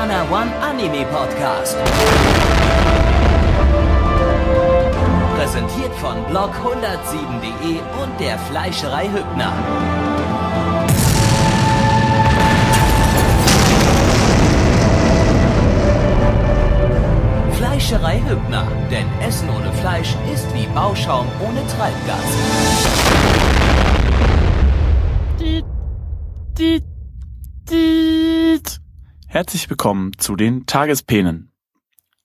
Nana One Anime Podcast. Präsentiert von blog107.de und der Fleischerei Hübner. Fleischerei Hübner, denn Essen ohne Fleisch ist wie Bauschaum ohne Treibgas. Diet, diet. Herzlich willkommen zu den Tagesplänen.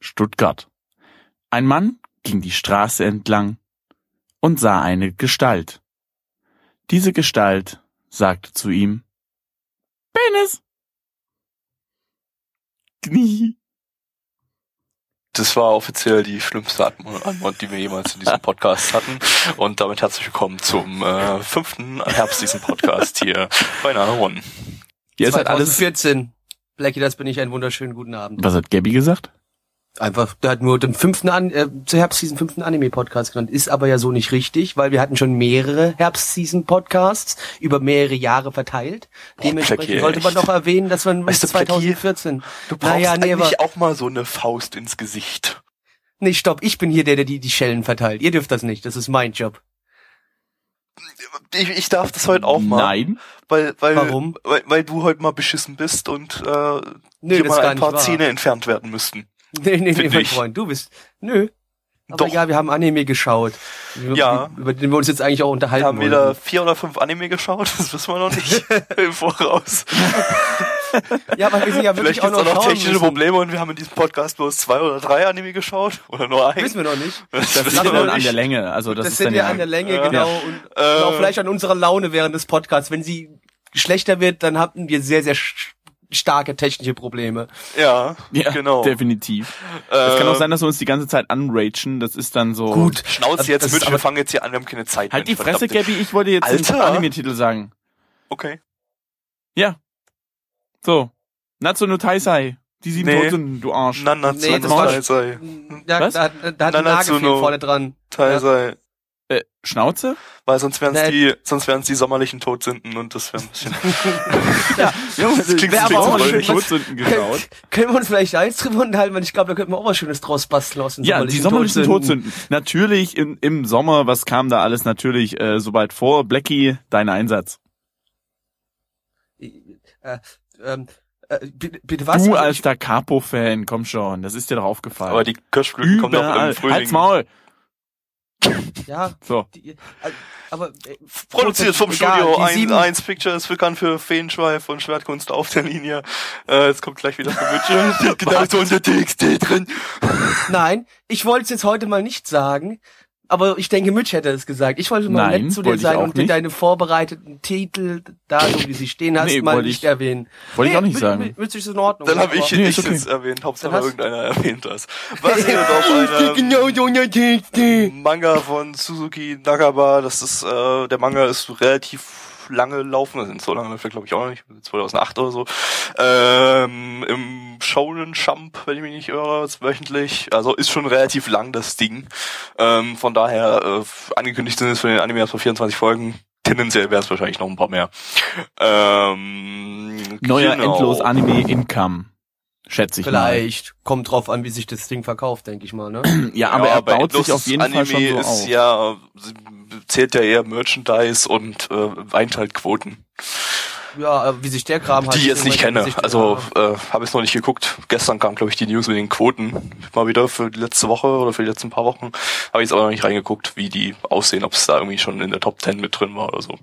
Stuttgart. Ein Mann ging die Straße entlang und sah eine Gestalt. Diese Gestalt sagte zu ihm, Penis. Knie. Das war offiziell die schlimmste Antwort, die wir jemals in diesem Podcast hatten. Und damit herzlich willkommen zum äh, fünften Herbst diesen Podcast hier bei Nana One. Hier ist halt alles. 2014. Blackie, das bin ich. Einen wunderschönen guten Abend. Was hat Gabby gesagt? Einfach, der hat nur den fünften, An äh, zu Herbstseason fünften Anime-Podcast genannt. Ist aber ja so nicht richtig, weil wir hatten schon mehrere Herbstseason-Podcasts über mehrere Jahre verteilt. Dementsprechend Blackie, sollte man noch erwähnen, dass man bis Weißt du, Blackie, 2014. Du brauchst naja, nee, eigentlich auch mal so eine Faust ins Gesicht. nee, stopp. Ich bin hier der, der die, die Schellen verteilt. Ihr dürft das nicht. Das ist mein Job. Ich, ich darf das heute auch mal. Nein. Weil, weil, Warum? Weil, weil du heute mal beschissen bist und äh, Nö, ist mal ein paar. Zähne entfernt werden müssten. Nee, nee, nee, mein ich. Freund. Du bist, nö. Aber Doch. ja, wir haben Anime geschaut. Ja. Über den wir uns jetzt eigentlich auch Wir unterhalten haben wollten. wieder vier oder fünf Anime geschaut, das wissen wir noch nicht im Voraus. Ja, aber wir sind ja wirklich Vielleicht gibt's auch noch schauen technische müssen. Probleme und wir haben in diesem Podcast bloß zwei oder drei Anime geschaut. Oder nur ein. Wissen wir noch nicht. Das, Das wir dann noch an nicht. der Länge. Also das, Das, ist sind ja an der Länge, Ja. genau. Und, und Äh, auch vielleicht an unserer Laune während des Podcasts. Wenn sie schlechter wird, dann hatten wir sehr, sehr starke technische Probleme. Ja, ja, genau. definitiv. Es kann Ähm, auch sein, dass wir uns die ganze Zeit anragen. Das ist dann so. Gut. Schnauze Also, jetzt ist wir fangen jetzt hier an, wir haben keine Zeit. Halt die Fresse, Gabby. Ich wollte jetzt den Alter. Anime-Titel sagen. Okay. Ja. So. Natsu no Taisai. Die sieben Nee. Todsünden, du Arsch. Nanatsu Nee, no das Taisai. Ja, Was? da, da, da hat Nanatsu no- vorne dran. Taisai. Äh, Schnauze? Weil sonst wären es die, sonst wären es die sommerlichen Todsünden und das wäre ein bisschen. Ja. Jungs, Das klingt Wär so aber auch schön, Todsünden geschaut. Können wir uns vielleicht eins drüber unterhalten, weil ich glaube, da könnten wir auch was Schönes draus basteln aus den Ja, die sommerlichen Todsünden. Natürlich im, im Sommer, was kam da alles natürlich äh, so weit vor? Blackie, dein Einsatz. Äh, ähm, äh, bitte, bitte was? du Also als Da Capo-Fan, komm schon, das ist dir doch aufgefallen. Aber die Kirschblüten kommen doch im Frühling. Halt's Maul. Ja, So. die, äh, aber... Äh, Produziert vom egal, Studio die 1, sieben- 1 Pictures, bekannt für Feenschweif und Schwertkunst auf der Linie. Äh, jetzt kommt gleich wieder Steht genau so unter TXT drin. Nein, ich wollte es jetzt heute mal nicht sagen, aber ich denke, Mitch hätte es gesagt. Ich wollte mal Nein, nett zu dir sein und dir nicht. deine vorbereiteten Titel, da so wie sie stehen hast, Nee, mal nicht ich- erwähnen. Wollte ich auch nicht sagen. Mitch- ist in Ordnung. Dann habe ich Nee, ich ist okay. jetzt erwähnt. Hauptsache irgendeiner erwähnt das. Basiert auf einem Genau. Manga von Suzuki Nakaba. Das ist, äh, der Manga ist relativ lange laufen, das sind so lange läuft glaube ich auch nicht, 2008 oder so. Ähm, Im Shonen Jump, wenn ich mich nicht irre, ist wöchentlich. Also ist schon relativ lang das Ding. Ähm, von daher äh, angekündigt sind es für den Anime erst vor 24 Folgen. Tendenziell wäre es wahrscheinlich noch ein paar mehr. Ähm, Neuer genau. endlos Anime Income. Schätze ich Vielleicht. Kommt drauf an, wie sich das Ding verkauft, denke ich mal, ne? mal. Ja, aber er baut sich auf jeden Fall schon so ist auf. ja, zählt ja eher Merchandise und äh, Einschaltquoten. Ja, äh, wie sich der Kram halt. die ich jetzt nicht kenne. sich- Also äh, habe ich noch nicht geguckt. Gestern kam, glaube ich, die News mit den Quoten mal wieder für die letzte Woche oder für die letzten paar Wochen. Habe ich jetzt aber noch nicht reingeguckt, wie die aussehen, ob es da irgendwie schon in der Top 10 mit drin war oder so.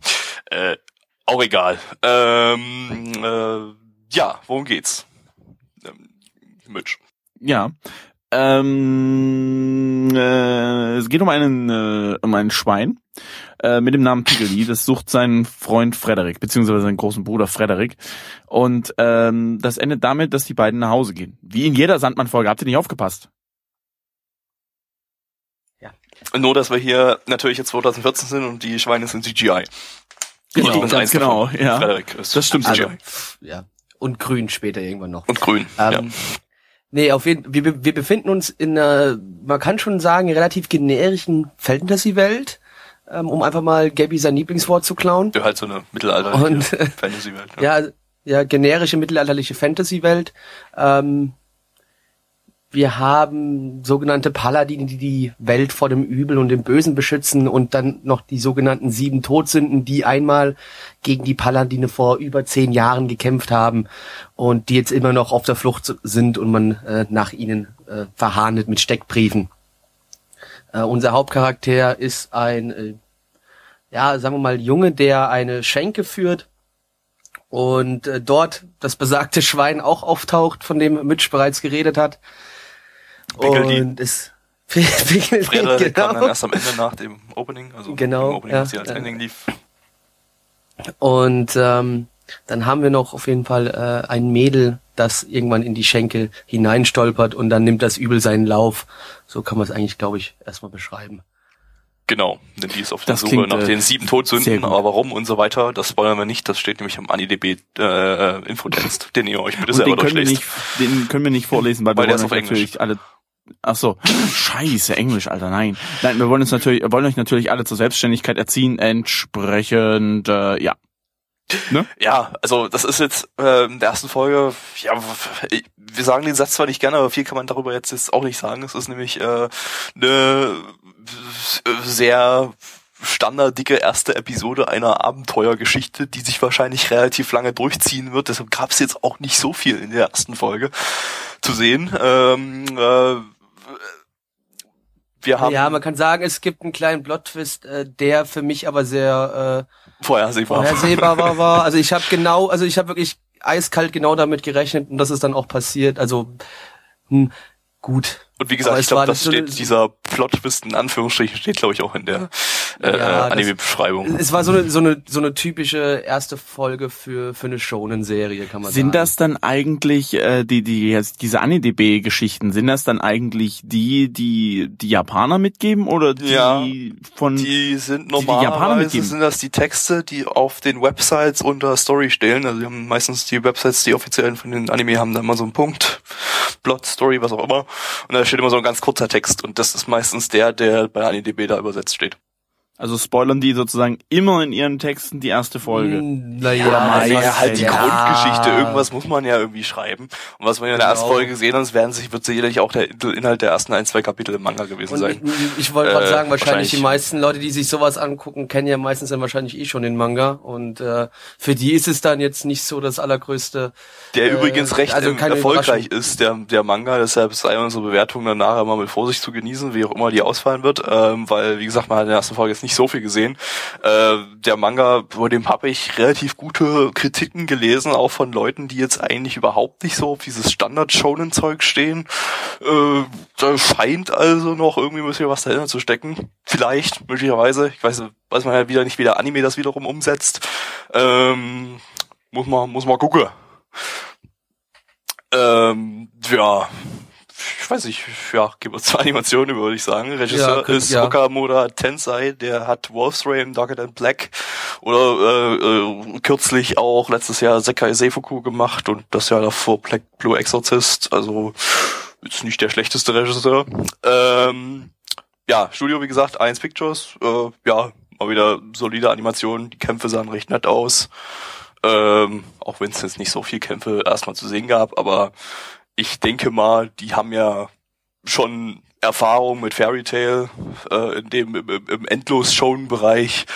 Äh, auch egal. Ähm, äh, ja, worum geht's? Ähm, Mitch. Ja. Ähm, äh, es geht um einen, äh, um ein Schwein äh, mit dem Namen Pigeli. Das sucht seinen Freund Frederik, beziehungsweise seinen großen Bruder Frederik. Und ähm, das endet damit, dass die beiden nach Hause gehen. Wie in jeder Sandmann-Folge. Habt ihr nicht aufgepasst? Nur, dass wir hier natürlich jetzt 2014 sind und die Schweine sind CGI. Genau, Zumindest ganz eins genau, ja. Frederik ist Das stimmt. CGI. Also, ja. Und grün später irgendwann noch. Und grün. Ähm, ja. Nee, auf jeden wir, wir befinden uns in einer, man kann schon sagen, relativ generischen Fantasy-Welt, ähm, um einfach mal Gabby sein Lieblingswort zu klauen. Ja, halt so eine mittelalter Und- Fantasy-Welt. Ja, ja, generische mittelalterliche Fantasy-Welt. Ähm, wir haben sogenannte Paladine, die die Welt vor dem Übel und dem Bösen beschützen und dann noch die sogenannten sieben Todsünden, die einmal gegen die Paladine vor über zehn Jahren gekämpft haben und die jetzt immer noch auf der Flucht sind und man äh, nach ihnen äh, verhandelt mit Steckbriefen. Äh, unser Hauptcharakter ist ein, äh, ja, sagen wir mal, Junge, der eine Schenke führt und äh, dort das besagte Schwein auch auftaucht, von dem Mitch bereits geredet hat. Pickeldi. Und es Pickeldi, Frederik kam dann genau. erst am Ende nach dem Opening, also Genau, im Opening, ja, als ja. Ending lief. Und ähm, dann haben wir noch auf jeden Fall äh, ein Mädel, das irgendwann in die Schenkel hineinstolpert und dann nimmt das Übel seinen Lauf. So kann man es eigentlich, glaube ich, erstmal beschreiben. Genau, denn die ist auf der Das Suche klingt, nach äh, den sieben Todsünden, aber warum und so weiter, das spoilern wir nicht, das steht nämlich am AniDB äh, Infotext, den ihr euch bitte Und selber den können wir nicht, den können wir nicht vorlesen, weil, Weil wir der wollen ist auf Englisch. natürlich alle. Ach so, scheiße, Englisch, Alter, nein. Nein, wir wollen uns natürlich, wollen euch natürlich alle zur Selbstständigkeit erziehen, entsprechend, äh, ja. Ja, also das ist jetzt äh, in der ersten Folge, ja, wir sagen den Satz zwar nicht gerne, aber viel kann man darüber jetzt, jetzt auch nicht sagen. Es ist nämlich äh, eine sehr standarddicke erste Episode einer Abenteuergeschichte, die sich wahrscheinlich relativ lange durchziehen wird. Deshalb gab es jetzt auch nicht so viel in der ersten Folge zu sehen. Ähm, äh, wir haben ja, man kann sagen, es gibt einen kleinen Plot-Twist, äh, der für mich aber sehr äh, vorhersehbar. vorhersehbar war, war. Also ich habe genau, also ich habe wirklich eiskalt genau damit gerechnet und das ist dann auch passiert. Also hm, gut. Und wie gesagt, Aber ich glaube, das steht, dieser Plot-Twist in Anführungsstrichen steht, glaube ich, auch in der äh, Ja, äh, Anime-Beschreibung. Es war so eine so eine so eine typische erste Folge für für eine Shonen-Serie, kann man Sind sagen. das dann eigentlich äh, die die jetzt diese AniDB-Geschichten? Sind das dann eigentlich die, die die Japaner mitgeben oder die Ja, von? Die sind die Japaner normalerweise mitgeben. sind das die Texte, die auf den Websites unter Story stehen. Also die haben meistens die Websites, die offiziellen von den Anime haben da immer so einen Punkt, Plot, Story, was auch immer. Und da steht immer so ein ganz kurzer Text und das ist meistens der, der bei AniDB da übersetzt steht. Also spoilern die sozusagen immer in ihren Texten die erste Folge. Hm, Naja, Ja, Ja, halt die ja. Grundgeschichte, irgendwas muss man ja irgendwie schreiben. Und was wir in der ersten Genau. Folge gesehen haben, es werden sich, wird sicherlich auch der Inhalt der ersten ein, zwei Kapitel im Manga gewesen Und sein. ich, ich wollte gerade Äh, sagen, wahrscheinlich, wahrscheinlich. die meisten Leute, die sich sowas angucken, kennen ja meistens dann wahrscheinlich eh schon den Manga. Und äh, für die ist es dann jetzt nicht so das allergrößte. Der Äh, übrigens recht also keine erfolgreich ist, der, der Manga, deshalb sei unsere Bewertung danach immer mit Vorsicht zu genießen, wie auch immer die ausfallen wird, ähm, weil, wie gesagt, man hat in der ersten Folge jetzt nicht so viel gesehen. Äh, der Manga, vor dem habe ich relativ gute Kritiken gelesen, auch von Leuten, die jetzt eigentlich überhaupt nicht so auf dieses Standard-Shonen-Zeug stehen. Äh, da scheint also noch irgendwie ein bisschen was dahinter zu stecken. Vielleicht, möglicherweise. Ich weiß, weiß man ja wieder nicht, wie der Anime das wiederum umsetzt. Ähm, muss man, muss man gucken. Ähm, ja, ich weiß nicht, ja, gehen wir zur Animation über, würde ich sagen. Regisseur Ja, ist ja. Okamura Tensei, der hat Wolf's Rain, Darker Than Black oder äh, äh, kürzlich auch letztes Jahr Sekai Seifuku gemacht und das Jahr davor Black Blue Exorcist, also ist nicht der schlechteste Regisseur. Ähm, ja, Studio, wie gesagt, Eins Pictures, äh, ja, mal wieder solide Animationen, die Kämpfe sahen recht nett aus. Ähm, auch wenn es jetzt nicht so viel Kämpfe erstmal zu sehen gab, aber ich denke mal, die haben ja schon Erfahrung mit Fairy Tail äh, in dem im, im- im Endlos-Shown-Bereich,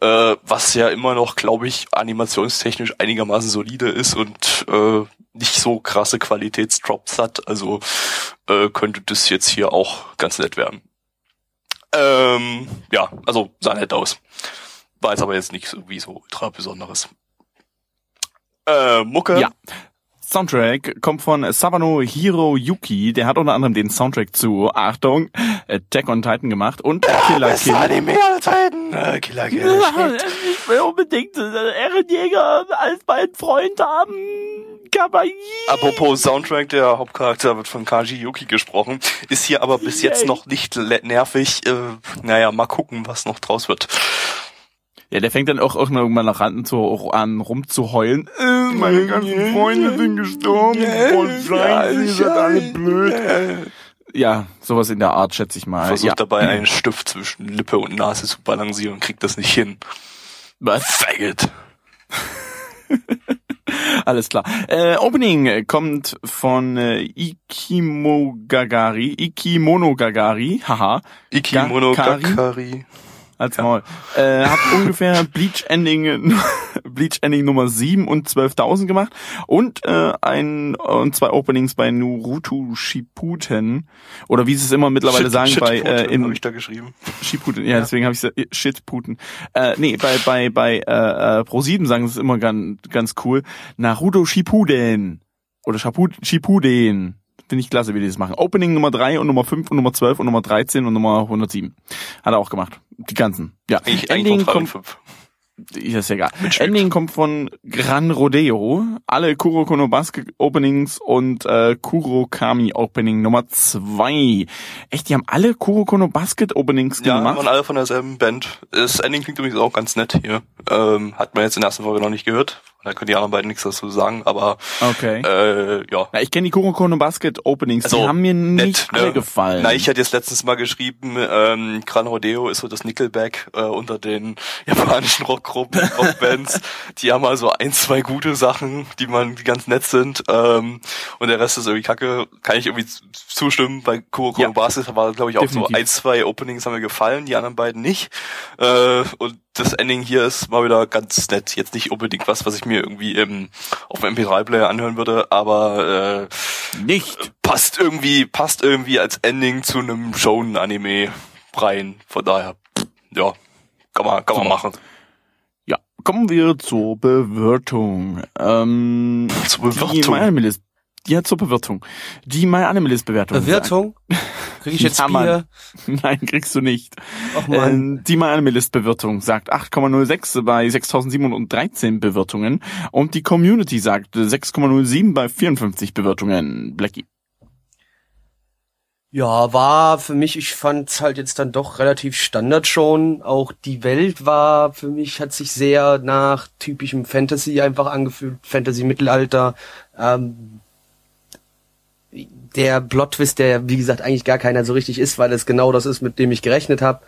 äh, was ja immer noch, glaube ich, animationstechnisch einigermaßen solide ist und äh, nicht so krasse Qualitätsdrops hat. Also äh, könnte das jetzt hier auch ganz nett werden. Ähm, ja, also sah nett aus. War jetzt aber jetzt nicht so wie so ultra Besonderes. Äh, Mucke. Ja. Soundtrack kommt von Sabano Hiroyuki. Der hat unter anderem den Soundtrack zu, Achtung, Attack on Titan gemacht und Killer Beste Kill. Anime aller Zeiten. Äh, Killer Kill. Ich will unbedingt Ehrenjäger als meinen Freund haben. Kawaii. Apropos Soundtrack, der Hauptcharakter wird von Kaji Yuki gesprochen, ist hier aber bis jetzt noch nicht nervig. Äh, naja, mal gucken, was noch draus wird. Ja, der fängt dann auch irgendwann nach an, zu, an rumzuheulen. Äh, meine ganzen Freunde sind gestorben. Voll scheiße, ihr seid alle blöd. Ja, sowas in der Art, schätze ich mal. Versucht ja. dabei einen Stift zwischen Lippe und Nase zu balancieren und kriegt das nicht hin. Was? Faggot. Alles klar. Äh, Opening kommt von äh, Ikimogagari, Ikimonogagari, haha. Ikimonogatari. Als Maul. Äh, hat ungefähr Bleach Ending, Bleach Ending Nummer 7 und 12.000 gemacht und äh, ein und zwei Openings bei Naruto Shippuden oder wie sie es immer mittlerweile Shit- sagen bei Shitputen äh, hab in ich da geschrieben. Shippuden, ja, deswegen habe ich gesagt, Shitputen. Äh, nee, bei bei bei äh, äh, Pro7 sagen sie es immer ganz ganz cool. Naruto Shippuden oder Shippuden. Finde ich klasse, wie die das machen. Opening Nummer 3 und Nummer 5 und Nummer 12 und Nummer 13 und Nummer 107. Hat er auch gemacht. Die ganzen. Ja. Eigentlich, Ending kommt, 3 und 5. ist ja egal. Mitschmeckt. Ending kommt von Gran Rodeo. Alle Kuroko no Basket Openings und äh, Kurokami Opening Nummer 2. Echt, die haben alle Kuroko no Basket Openings Ja, gemacht? waren alle von derselben Band. Das Ending klingt übrigens auch ganz nett hier. Ähm, hat man jetzt in der ersten Folge noch nicht gehört. Da können die anderen beiden nichts dazu sagen, aber Okay. äh, ja. Na, ich kenne die Kuroko no Basket Openings, die Also, haben mir nicht nett, ne? gefallen. Na, ich hatte jetzt letztens mal geschrieben, ähm, Gran Rodeo ist so das Nickelback äh, unter den japanischen Rockgruppen, Rockbands. die haben also ein, zwei gute Sachen, die man, die ganz nett sind. Ähm, und der Rest ist irgendwie kacke. Kann ich irgendwie zustimmen. Bei Kuroko Ja. Basket war, glaube ich, auch Definitiv. so ein, zwei Openings haben mir gefallen, die anderen beiden nicht. Äh, und das Ending hier ist mal wieder ganz nett. Jetzt nicht unbedingt was, was ich mir irgendwie im, auf dem MP3-Player anhören würde, aber äh, nicht. passt irgendwie, passt irgendwie als Ending zu einem Shonen-Anime rein. Von daher, ja, kann man, kann man machen. Ja, kommen wir zur Bewertung. Ähm, Zur Die Bewertung. MyAnimalist, ja, zur Bewertung. Die MyAnimalist Bewertung. Bewertung? Kriege ich jetzt Ja, Mann. Bier? Nein, kriegst du nicht. Ach man. Ähm, die MyAnimalist-Bewertung sagt 8,06 bei 6.713 Bewertungen und die Community sagt 6,07 bei 54 Bewertungen. Blackie. Ja, war für mich, ich fand's halt jetzt dann doch relativ Standard schon. Auch die Welt war für mich, hat sich sehr nach typischem Fantasy einfach angefühlt, Fantasy-Mittelalter. Ähm, der Plot-Twist, der wie gesagt eigentlich gar keiner so richtig ist, weil es genau das ist, mit dem ich gerechnet habe.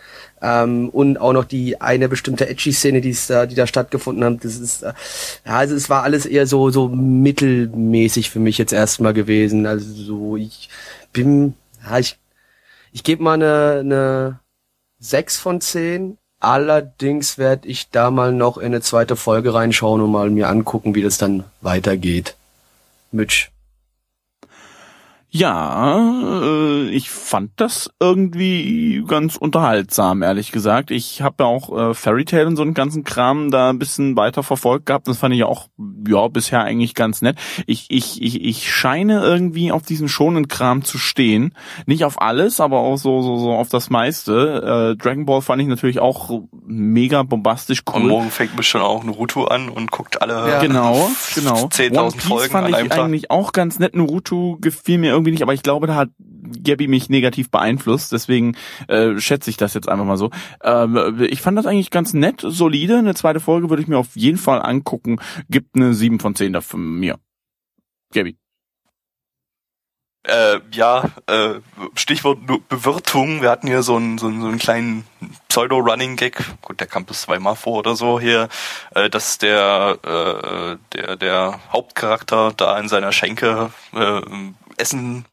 Ähm, und auch noch die eine bestimmte Edgy-Szene, die da, die da stattgefunden hat. Das ist, äh, ja, also es war alles eher so so mittelmäßig für mich jetzt erstmal gewesen. Also so, ich bin, ja, ich, ich gebe mal eine, eine 6 von 10. Allerdings werde ich da mal noch in eine zweite Folge reinschauen und mal mir angucken, wie das dann weitergeht. Mitch. Ja, äh, ich fand das irgendwie ganz unterhaltsam, ehrlich gesagt. Ich habe ja auch äh, Fairy Tail und so einen ganzen Kram da ein bisschen weiter verfolgt gehabt. Das fand ich auch, ja, bisher eigentlich ganz nett. Ich, ich, ich, ich scheine irgendwie auf diesen schonen Kram zu stehen. Nicht auf alles, aber auch so, so, so auf das meiste. Äh, Dragon Ball fand ich natürlich auch mega bombastisch cool. Und morgen fängt schon auch Naruto an und guckt alle Ja. Genau, genau. 10.000 One Piece Folgen fand an ich einem Tag. eigentlich auch ganz nett. Naruto gefiel mir irgendwie nicht, aber ich glaube, da hat Gabby mich negativ beeinflusst. Deswegen äh, schätze ich das jetzt einfach mal so. Ähm, ich fand das eigentlich ganz nett, solide. Eine zweite Folge würde ich mir auf jeden Fall angucken. Gibt eine 7 von 10 dafür mir. Gabby. Äh, ja, äh, Stichwort Bewirtung. Wir hatten hier so einen, so einen, so einen kleinen Pseudo-Running-Gag. Gut, der kam bis zweimal vor oder so hier, äh, dass der, äh, der, der Hauptcharakter da in seiner Schenke äh, Essen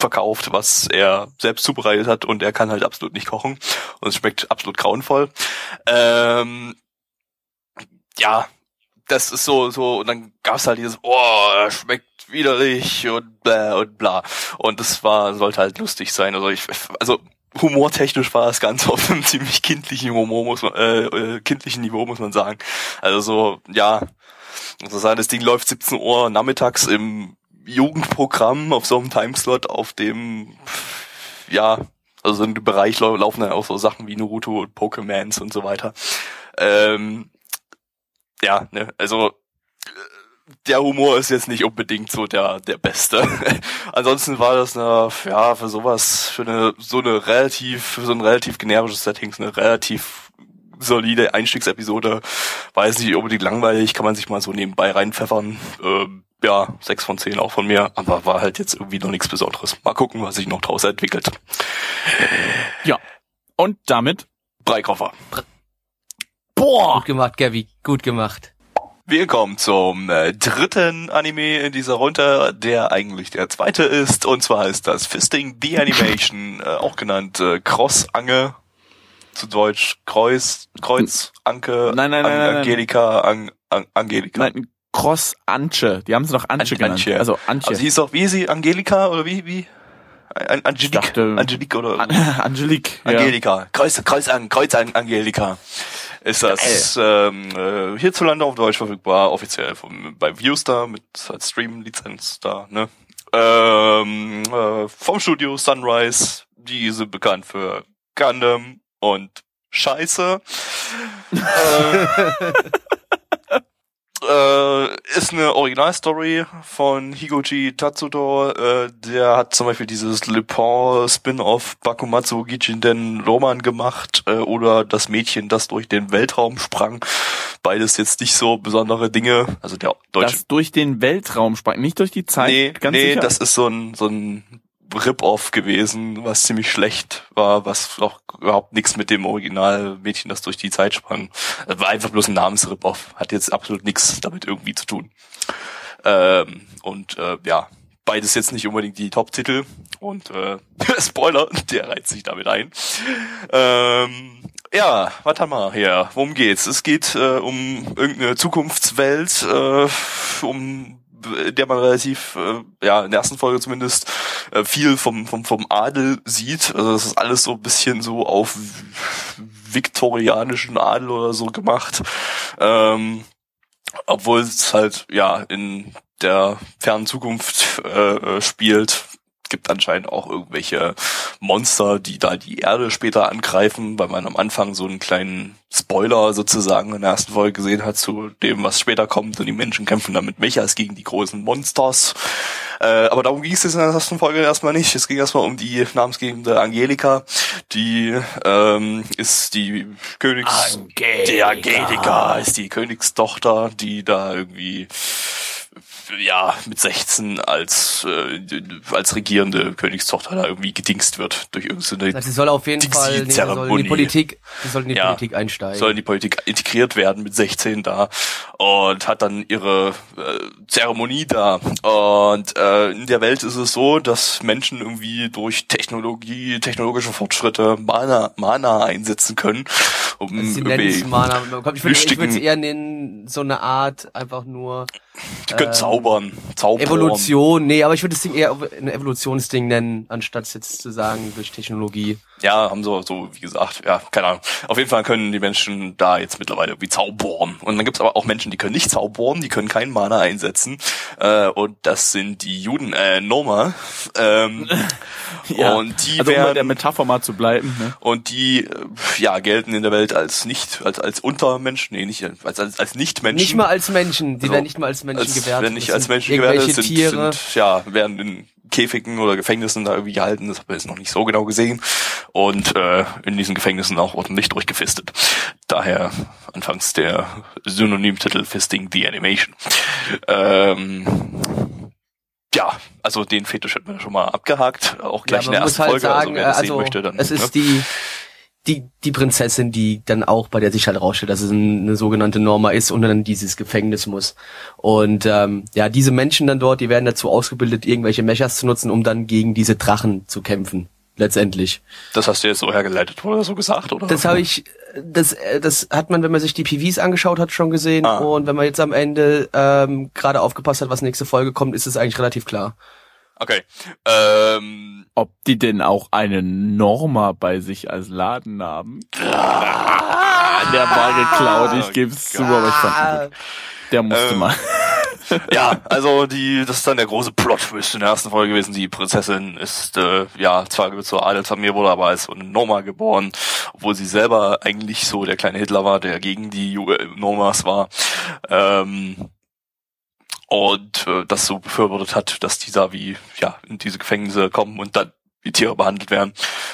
verkauft, was er selbst zubereitet hat und er kann halt absolut nicht kochen und es schmeckt absolut grauenvoll. Ähm, ja, das ist so, so, und dann gab's halt dieses, oh, schmeckt widerlich und bla und bla. Und das war, sollte halt lustig sein. Also ich, also humortechnisch war das Ganze auf einem ziemlich kindlichen Humor, muss man, äh, äh, kindlichen Niveau, muss man sagen. Also so, ja, also sagen, das Ding läuft 17 Uhr nachmittags im Jugendprogramm auf so einem Timeslot, auf dem, ja, also in dem Bereich lau- laufen dann auch so Sachen wie Naruto und Pokémons und so weiter. Ähm, ja, ne, also äh, der Humor ist jetzt nicht unbedingt so der der beste. Ansonsten war das eine ja für sowas für eine so eine relativ für so ein relativ generisches Setting eine relativ solide Einstiegsepisode. Weiß nicht unbedingt langweilig, kann man sich mal so nebenbei reinpfeffern. Ähm, ja, sechs von zehn auch von mir, aber war halt jetzt irgendwie noch nichts Besonderes. Mal gucken, was sich noch draus entwickelt. Ja. Und damit, Breikoffer. boah, Gut gemacht, Gabby. Gut gemacht. Wir kommen zum äh, dritten Anime in dieser Runde, der eigentlich der zweite ist. Und zwar ist das Fisting the Animation, äh, auch genannt äh, Cross-Ange, zu Deutsch Kreuz, Kreuz, Anke, Nein, nein, nein, An nein, nein. Angelika, An An Angelika. Nein, Cross Anche. Die haben sie doch Anche An- genannt. Antje. Also Anche. Also hieß doch, wie ist sie? Angelika oder wie? wie? An Angelique. dachte- Angelique oder An Angelique. Ja. Angelika. Kreuz, Kreuz an, Kreuz an Angelika. Ist das ähm, äh, hierzulande auf Deutsch verfügbar, offiziell vom, bei Viewstar mit als Stream-Lizenz da, ne? Ähm, äh, vom Studio Sunrise, die sind bekannt für Gundam und Scheiße. äh, äh, ist eine Originalstory von Higuchi Tatsudo. Äh, der hat zum Beispiel dieses Le Pen Spin-off Bakumatsu Gichinden Roman gemacht äh, oder das Mädchen, das durch den Weltraum sprang. Beides jetzt nicht so besondere Dinge. Also der deutsche. Das durch den Weltraum sprang, nicht durch die Zeit. nee, ganz nee, sicher. das ist so ein so ein Rip-Off gewesen, was ziemlich schlecht war, was auch überhaupt nichts mit dem Original-Mädchen, das durch die Zeit sprang. Das war einfach bloß ein Namens-Rip-Off. Hat jetzt absolut nichts damit irgendwie zu tun. Ähm, und äh, ja, beides jetzt nicht unbedingt die Top-Titel. Und äh, Spoiler, der reizt sich damit ein. Ähm, ja, haben wir hier? Worum geht's? Es geht äh, um irgendeine Zukunftswelt, äh, um der man relativ, äh, ja, in der ersten Folge zumindest, äh, viel vom, vom, vom Adel sieht. Also das ist alles so ein bisschen so auf viktorianischen Adel oder so gemacht. Ähm, obwohl es halt, ja, in der fernen Zukunft äh, äh, spielt, gibt anscheinend auch irgendwelche Monster, die da die Erde später angreifen, weil man am Anfang so einen kleinen Spoiler sozusagen in der ersten Folge gesehen hat zu dem, was später kommt und die Menschen kämpfen dann mit Mechas gegen die großen Monsters. Äh, aber darum ging es in der ersten Folge erstmal nicht. Es ging erstmal um die namensgebende Angelika, die ähm, ist die Königs... Angelika. Die Angelika ist die Königstochter, die da irgendwie ja, mit 16 als, äh, als regierende Königstochter da irgendwie gedingst wird durch irgendeine Also sie soll auf jeden Fall, nee, sie soll in die Politik, sie soll in die Ja. Politik einsteigen. soll in die Politik integriert werden mit 16 da und hat dann ihre äh, Zeremonie da. Und äh, in der Welt ist es so, dass Menschen irgendwie durch Technologie, technologische Fortschritte Mana, Mana einsetzen können. Um sie nennen irgendwie- es Mana. Ich würde es eher nennen, so eine Art, einfach nur die können zaubern, zaubern. Evolution. Nee, aber ich würde das Ding eher ein Evolutionsding nennen, anstatt jetzt zu sagen, durch Technologie. Ja, haben so, so, wie gesagt, ja, keine Ahnung. Auf jeden Fall können die Menschen da jetzt mittlerweile irgendwie zaubern. Und dann gibt's aber auch Menschen, die können nicht zaubern, die können keinen Mana einsetzen. Äh, und das sind die Juden, äh, Noma. Ähm, Ja. Und die also um bei der werden, Metapher mal zu bleiben. Ne? und die, äh, ja, gelten in der Welt als nicht, als, als Untermenschen, nee, nicht, als, als, als Nicht-Menschen. Nicht mal als Menschen. Die Also, werden nicht mal als Menschen als, gewertet. Werden nicht als Menschen gewertet, sind, Tiere. sind, ja, werden in Käfigen oder Gefängnissen da irgendwie gehalten, das habe ich jetzt noch nicht so genau gesehen. Und äh, in diesen Gefängnissen auch ordentlich durchgefistet. Daher anfangs der Synonymtitel Fisting the Animation. Ähm, ja, also den Fetisch hat man schon mal abgehakt, auch gleich in man der ersten halt Folge. sagen, also wer das also sehen möchte, dann. es ne? ist die, die, die Prinzessin, die dann auch bei der sich halt rausstellt, dass es eine sogenannte Norma ist und dann dieses Gefängnis muss. Und ähm, ja, diese Menschen dann dort, die werden dazu ausgebildet, irgendwelche Mechas zu nutzen, um dann gegen diese Drachen zu kämpfen. Letztendlich. das hast du jetzt so hergeleitet oder so gesagt, oder? Das habe ich, das, äh, das hat man, wenn man sich die PVs angeschaut hat, schon gesehen. Ah. Und wenn man jetzt am Ende ähm, gerade aufgepasst hat, was nächste Folge kommt, ist es eigentlich relativ klar. Okay. Ähm, Ob die denn auch eine Norma bei sich als Laden haben? Ah, der war geklaut, ich gebe es zu, aber ich fand ihn gut. Der musste Ähm, mal. ja, also die, das ist dann der große Plot-Twist in der ersten Folge gewesen. Die Prinzessin ist, äh, ja, zwar zur Adelsfamilie, wurde aber als Noma geboren, obwohl sie selber eigentlich so der kleine Hitler war, der gegen die äh, Nomas war. Ähm, und äh, das so befürwortet hat, dass die da wie, ja, in diese Gefängnisse kommen und dann wie Tiere behandelt werden.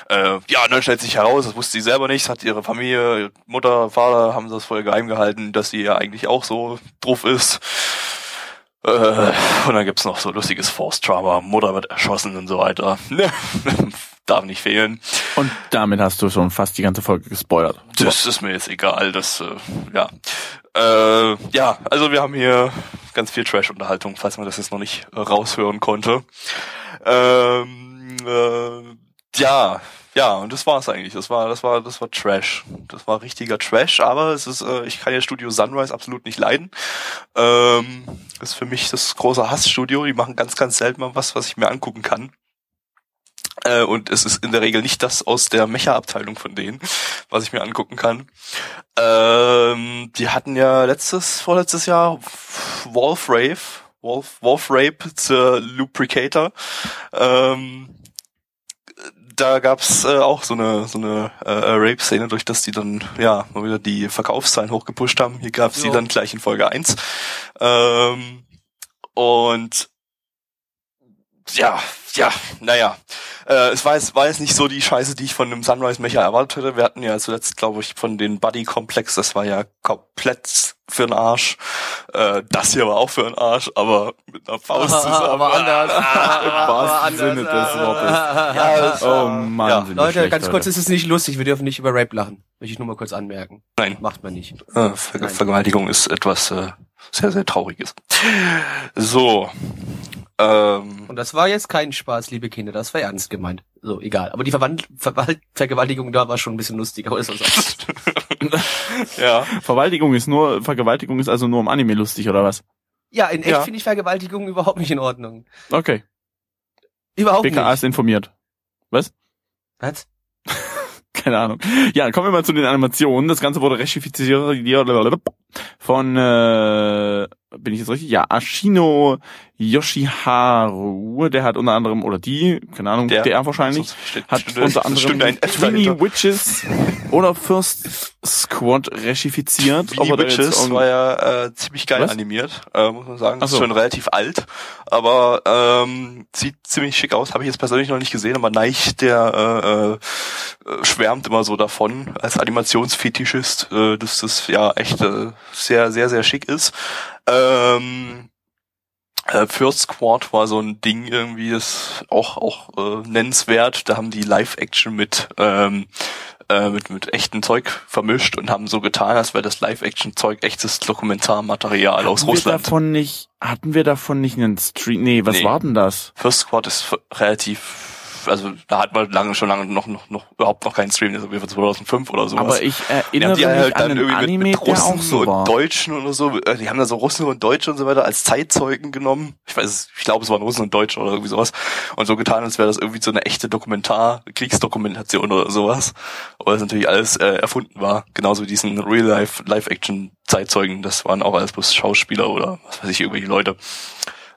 Äh, ja, und dann stellt sich heraus, das wusste sie selber nicht, hat ihre Familie, ihre Mutter, Vater haben das voll geheim gehalten, dass sie ja eigentlich auch so drauf ist. Äh, und dann gibt's noch so lustiges Force Trauma, Mutter wird erschossen und so weiter. darf nicht fehlen. Und damit hast du schon fast die ganze Folge gespoilert. Das ist mir jetzt egal, das, äh, ja. Äh, ja, also wir haben hier ganz viel Trash-Unterhaltung, falls man das jetzt noch nicht äh, raushören konnte. Ähm, äh, ja, ja, und das war's eigentlich. Das war, das war, das war Trash. Das war richtiger Trash, aber es ist, äh, ich kann ja Studio Sunrise absolut nicht leiden. Ähm, das ist für mich das große Hassstudio. Die machen ganz, ganz selten mal was, was ich mir angucken kann. Äh, und es ist in der Regel nicht das aus der Mecha-Abteilung von denen, was ich mir angucken kann. Ähm, die hatten ja letztes, vorletztes Jahr Wolf Rave, Wolf, Wolf Rape zur Lubricator. Ähm, da gab's äh, auch so eine so eine äh, Rape-Szene, durch das die dann ja mal wieder die Verkaufszahlen hochgepusht haben. Hier gab's die Ja. dann gleich in Folge 1. Ähm, und ja, ja, naja. Äh, es war jetzt, war jetzt nicht so die Scheiße, die ich von einem Sunrise Mecha erwartet hätte. Wir hatten ja zuletzt, glaube ich, von den Buddy Complex, das war ja komplett für den Arsch. Äh, das hier war auch für den Arsch, aber mit einer Faust zusammen. aber anders. Im wahrsten Sinne des Wortes. Ja, das, Oh Mann, ja. Leute, schlecht, ganz kurz, Alter. es ist nicht lustig, wir dürfen nicht über Rape lachen. Möchte ich nur mal kurz anmerken. Nein. Macht man nicht. Äh, Ver Nein. Vergewaltigung ist etwas äh, sehr, sehr Trauriges. So. Ähm, Und das war jetzt kein Spaß, liebe Kinder, das war ernst gemeint. So, egal. Aber die Verwand Verwalt Vergewaltigung da war schon ein bisschen lustiger. Aber das was anderes. ja. Vergewaltigung ist nur, Vergewaltigung ist also nur im Anime lustig, oder was? ja, in echt Ja. finde ich Vergewaltigung überhaupt nicht in Ordnung. Okay. Überhaupt BKA nicht. ist informiert. Was? Was? Keine Ahnung. Ja, kommen wir mal zu den Animationen. Das Ganze wurde rechifiziert von, äh, bin ich jetzt richtig? Ja, Ashino Yoshiharu. Der hat unter anderem, oder die, keine Ahnung, der, Der. wahrscheinlich, Sonst steht- hat steht- unter anderem Twinny. Witches oder First Squad rechifiziert. Er da jetzt Witches war ja äh, ziemlich geil Was? animiert, äh, muss man sagen. Ach Ist so. schon relativ alt, aber ähm, sieht ziemlich schick aus. Habe ich jetzt persönlich noch nicht gesehen, aber Neich, der äh, äh, schwärmt immer so davon als Animationsfetischist, äh, dass das ja echt äh, sehr, sehr, sehr schick ist. Ähm, äh, First Squad war so ein Ding irgendwie, das auch auch äh, nennenswert. Da haben die Live-Action mit ähm, äh, mit mit echtem Zeug vermischt und haben so getan, als wäre das Live-Action-Zeug echtes Dokumentarmaterial aus hatten wir Russland. davon nicht, hatten wir davon nicht einen Stream? Nee, was Nee. war denn das? First Squad ist relativ also da hat man lange schon lange noch noch noch überhaupt noch keinen Stream, das ist irgendwie von 2005 oder sowas. Aber ich erinnere die mich halt an dann irgendwie mit, Anime, mit der Russen so und. Deutschen oder so, äh, die haben da so Russen und Deutsche und so weiter als Zeitzeugen genommen. Ich weiß, es- ich glaube, es waren Russen und Deutsche oder irgendwie sowas. Und so getan, als wäre das irgendwie so eine echte Dokumentar, Kriegsdokumentation oder sowas. Aber das natürlich alles äh, erfunden war. Genauso wie diesen Real-Life, Live-Action Zeitzeugen. Das waren auch alles bloß Schauspieler oder was weiß ich, irgendwelche Leute.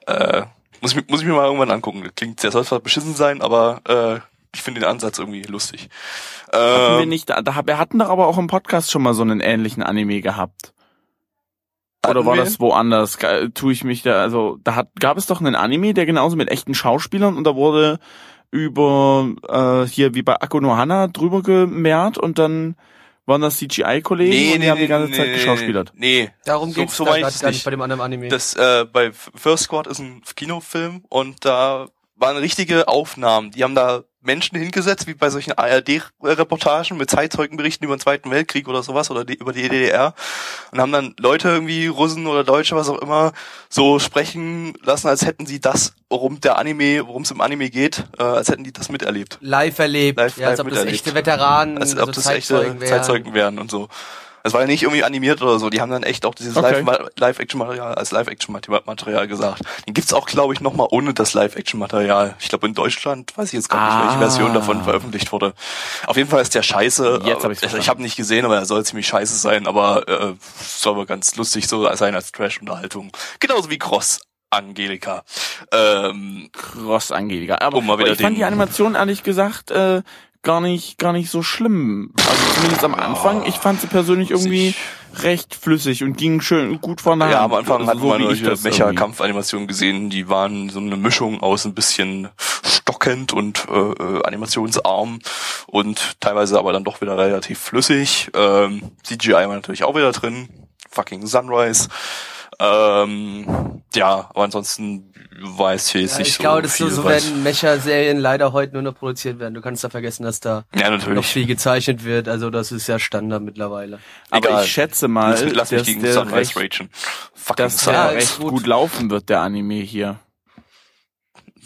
Äh, muss, ich, mir- muss ich mir mal irgendwann angucken. Das Klingt, der soll zwar beschissen sein, aber äh, ich finde den Ansatz irgendwie lustig. Hatten wir Ähm, nicht, da, da, wir hatten doch aber auch im Podcast schon mal so einen ähnlichen Anime gehabt. Oder war wir? das woanders? Tue ich mich da, also da hat, gab es doch einen Anime, der genauso mit echten Schauspielern und da wurde über äh, hier wie bei Ako no Hana drüber gemehrt und dann waren das CGI-Kollegen und die haben die ganze Zeit geschauspielert. Nee, Darum So- geht's so da grad es gar nicht nicht. bei dem anderen Anime. das äh, bei First Squad ist ein Kinofilm und da waren richtige Aufnahmen. Die haben da Menschen hingesetzt, wie bei solchen ARD-Reportagen mit Zeitzeugenberichten über den Zweiten Weltkrieg oder sowas oder die, über die DDR und haben dann Leute irgendwie, Russen oder Deutsche, was auch immer, so sprechen lassen, als hätten sie das, worum der Anime, worum es im Anime geht, äh, als hätten die das miterlebt. live erlebt. Live- ja, als live ob das miterlebt. echte Veteranen, Als so ob das echte Zeitzeugen wären. Zeitzeugen wären und so. Es war ja nicht irgendwie animiert oder so. Die haben dann echt auch dieses Okay. Live- Live-Action-Material als Live-Action-Material gesagt. Den gibt's auch, glaube ich, nochmal ohne das Live-Action-Material. Ich glaube, in Deutschland weiß ich jetzt gar nicht, welche Ah. Version davon veröffentlicht wurde. Auf jeden Fall ist der scheiße. Jetzt hab ich's ich ich verstanden. habe nicht gesehen, aber er soll ziemlich scheiße sein. Aber äh, soll aber ganz lustig so sein als Trash-Unterhaltung. Genauso wie Cross. Angelika. Ähm, Cross Angelika. Aber, Um mal wieder ich fand den- die Animation ehrlich gesagt äh, gar nicht gar nicht so schlimm. Also zumindest am Anfang. Ich fand sie persönlich irgendwie recht flüssig und ging schön gut von der Ja, am Anfang Also hatten so ich solche. Mecha-Kampfanimationen gesehen, die waren so eine Mischung aus ein bisschen stockend und äh, animationsarm und teilweise aber dann doch wieder relativ flüssig. Ähm, CGI war natürlich auch wieder drin. Fucking Sunrise. Ähm, ja, aber ansonsten weiß ich jetzt Ja, nicht ich so glaube, das viel. so, so was- werden Mecha-Serien leider heute nur noch produziert werden. Du kannst da vergessen, dass da ja, noch viel gezeichnet wird. Also das ist ja Standard mittlerweile. Aber Egal. ich schätze mal, Lass mich, gegen der Sunrise recht, ragen. Fucking dass der Ja, Sunrise. ist recht gut. gut laufen wird, der Anime hier.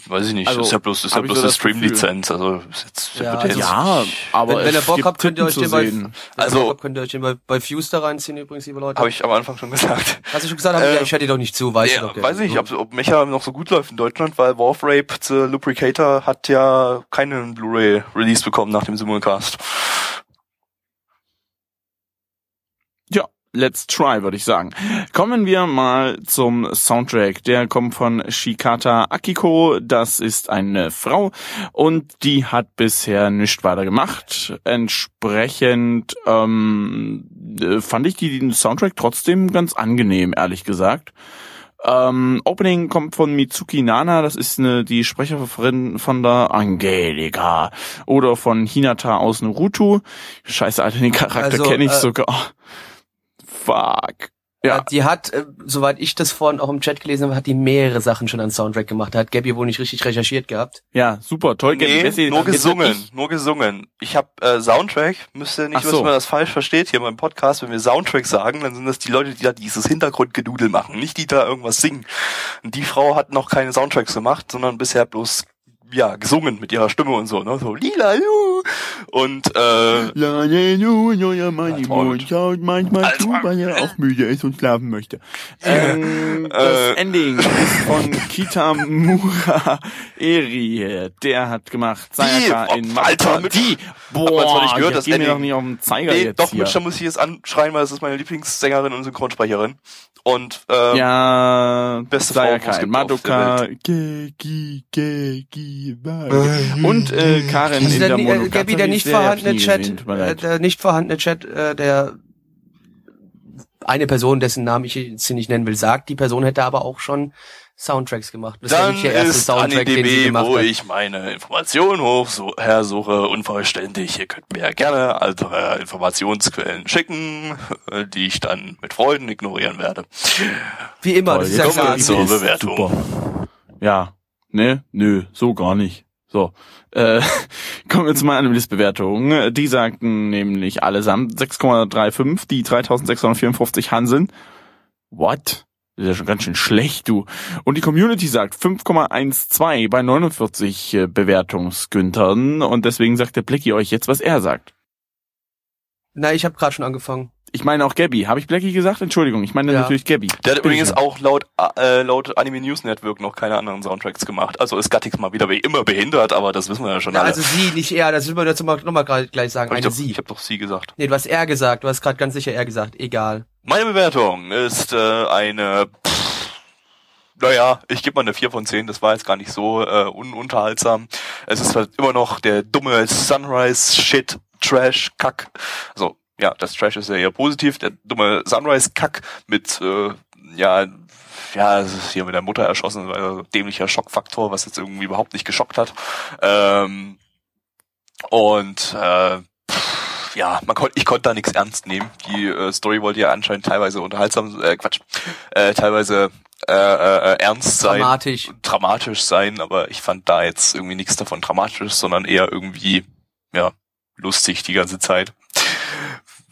Weiß ich nicht. Also, das ist ja bloß, ist ja bloß so eine. Stream-Lizenz. Also, ist jetzt, Ja, wird also- jetzt Ja, aber wenn, wenn ihr Bock gibt habt, könnt ihr euch den bei, Also- habt, könnt ihr euch den bei, bei Fuse da reinziehen übrigens, liebe Leute. habe ich am Anfang schon gesagt. Hast du schon gesagt? Äh, ich dir doch nicht zu, weißt Ja, du doch. weiß ich nicht, ob, ob Mecha noch so gut läuft in Deutschland, weil Wolf Rape The Lubricator hat ja keinen Blu-ray-Release bekommen nach dem Simulcast. Ja, let's try, würde ich sagen. Kommen wir mal zum Soundtrack. Der kommt von Shikata Akiko. Das ist eine Frau und die hat bisher nichts weiter gemacht. Entsprechend ähm, äh, fand ich die, den Soundtrack trotzdem ganz angenehm, ehrlich gesagt. Ähm, Opening kommt von Mitsuki Nana, das ist eine, die Sprecherin von der Angelika oder von Hinata aus Naruto. Scheiße, Alter, den Charakter Also, kenne ich äh, sogar. Fuck. Ja. Die hat, äh, soweit ich das vorhin auch im Chat gelesen habe, hat die mehrere Sachen schon an Soundtrack gemacht. Da hat Gabby wohl nicht richtig recherchiert gehabt. ja, super, toll. Nee, Bessie, nur gesungen, ich- nur gesungen. Ich habe äh, Soundtrack, müsst ihr nicht, Ach was so. man das falsch versteht hier beim Podcast, wenn wir Soundtrack sagen, dann sind das die Leute, die da dieses Hintergrundgedudel machen, nicht die da irgendwas singen. Und die Frau hat noch keine Soundtracks gemacht, sondern bisher bloß ja, gesungen mit ihrer Stimme und so, ne? So lila lu. Und äh, ne, no, ja, mein schaut manchmal zu, weil er auch müde ist und schlafen möchte. Ähm, das Äh. Ending ist von Kitamura Eri. Der hat gemacht Sayaka in Alter, mit- die. man zwar Boah, nicht gehört, das mir Ending. doch nicht auf den Zeiger nee, jetzt doch, hier. Mensch, da muss ich jetzt anschreien, weil das ist meine Lieblingssängerin und Synchronsprecherin. Und ähm, ja, beste Frau, Sayaka in gibt auf der Madoka, Gegi, Gegi, Wagi. und äh, Karen in der äh, Monogatari Gabby, der nicht vorhandene Chat, äh, der nicht vorhandene Chat, äh, der eine Person, dessen Namen ich jetzt hier nicht nennen will, sagt, die Person hätte aber auch schon Soundtracks gemacht. Das ist ja Dann nicht der erste ist Soundtrack, den sie AniDB, gemacht wo hat. ich meine Informationen hoch so hersuche, unvollständig. Ihr könnt mir ja gerne andere Informationsquellen schicken, äh, die ich dann mit Freuden ignorieren werde. Wie immer, Toll, das ist ja klar. zur ist Bewertung. Super. Ja, ne, nö, so gar nicht. So, äh, kommen wir jetzt mal an die Listbewertung. Die sagten nämlich allesamt 6,35, die 3654 Hanseln. What? Das ist ja schon ganz schön schlecht, du. Und die Community sagt 5,12 bei 49 äh, Bewertungsgüntern. Und deswegen sagt der Blicky euch jetzt, was er sagt. Na, ich habe gerade schon angefangen. Ich meine auch Gabby. Habe ich Blacky gesagt? Entschuldigung, ich meine Ja. natürlich Gabby. Der hat übrigens auch laut, äh, laut Anime News Network noch keine anderen Soundtracks gemacht. Also ist Gattix mal wieder wie immer behindert, aber das wissen wir ja schon Na, alle. also sie, nicht er, das will man dazu mal, noch mal gleich sagen. Hab ich, Eine doch, sie. ich habe doch sie gesagt. Nee, du hast er gesagt, du hast gerade ganz sicher er gesagt. Egal. Meine Bewertung ist äh, eine, pff, naja, ich gebe mal eine 4 von 10, das war jetzt gar nicht so äh, ununterhaltsam. Es ist halt immer noch der dumme Sunrise-Shit, Trash-Kack. Also, ja, das Trash ist ja eher positiv, der dumme Sunrise-Kack mit, äh, ja, ja, hier mit der Mutter erschossen, weil dämlicher Schockfaktor, was jetzt irgendwie überhaupt nicht geschockt hat. Ähm, und äh, pff, ja, man kon ich konnte da nichts ernst nehmen. Die äh, Story wollte ja anscheinend teilweise unterhaltsam, äh, Quatsch, äh, teilweise äh, äh, ernst sein, Dramatisch. dramatisch sein, aber ich fand da jetzt irgendwie nichts davon dramatisch, sondern eher irgendwie, ja, lustig die ganze Zeit.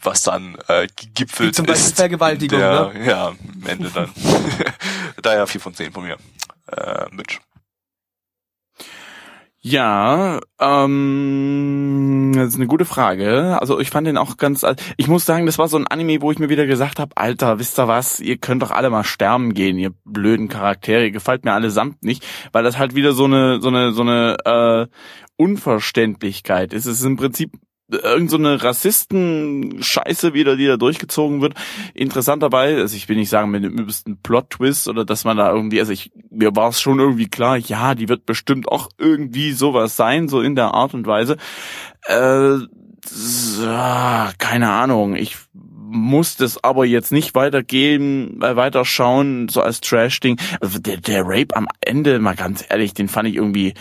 Was dann äh, gegipfelt Wie zum Beispiel ist. Vergewaltigung, der, ne? Ja, am Ende dann. Daher 4 von 10 von mir. Äh, Mitch. Ja, ähm, das ist eine gute Frage. Also ich fand den auch ganz, ich muss sagen, das war so ein Anime, wo ich mir wieder gesagt habe, Alter, wisst ihr was, ihr könnt doch alle mal sterben gehen, ihr blöden Charaktere, ihr gefällt mir allesamt nicht, weil das halt wieder so eine, so eine, so eine äh, Unverständlichkeit ist. Es ist im Prinzip irgend so eine Rassisten-Scheiße wieder, die da durchgezogen wird. Interessant dabei, also ich will nicht sagen mit dem übelsten Plot-Twist oder dass man da irgendwie, also ich, mir war es schon irgendwie klar, ja, die wird bestimmt auch irgendwie sowas sein, so in der Art und Weise. Äh, so, keine Ahnung, ich muss das aber jetzt nicht weitergehen, äh, weiterschauen, so als Trash-Ding. Also der, der Rape am Ende, mal ganz ehrlich, den fand ich irgendwie,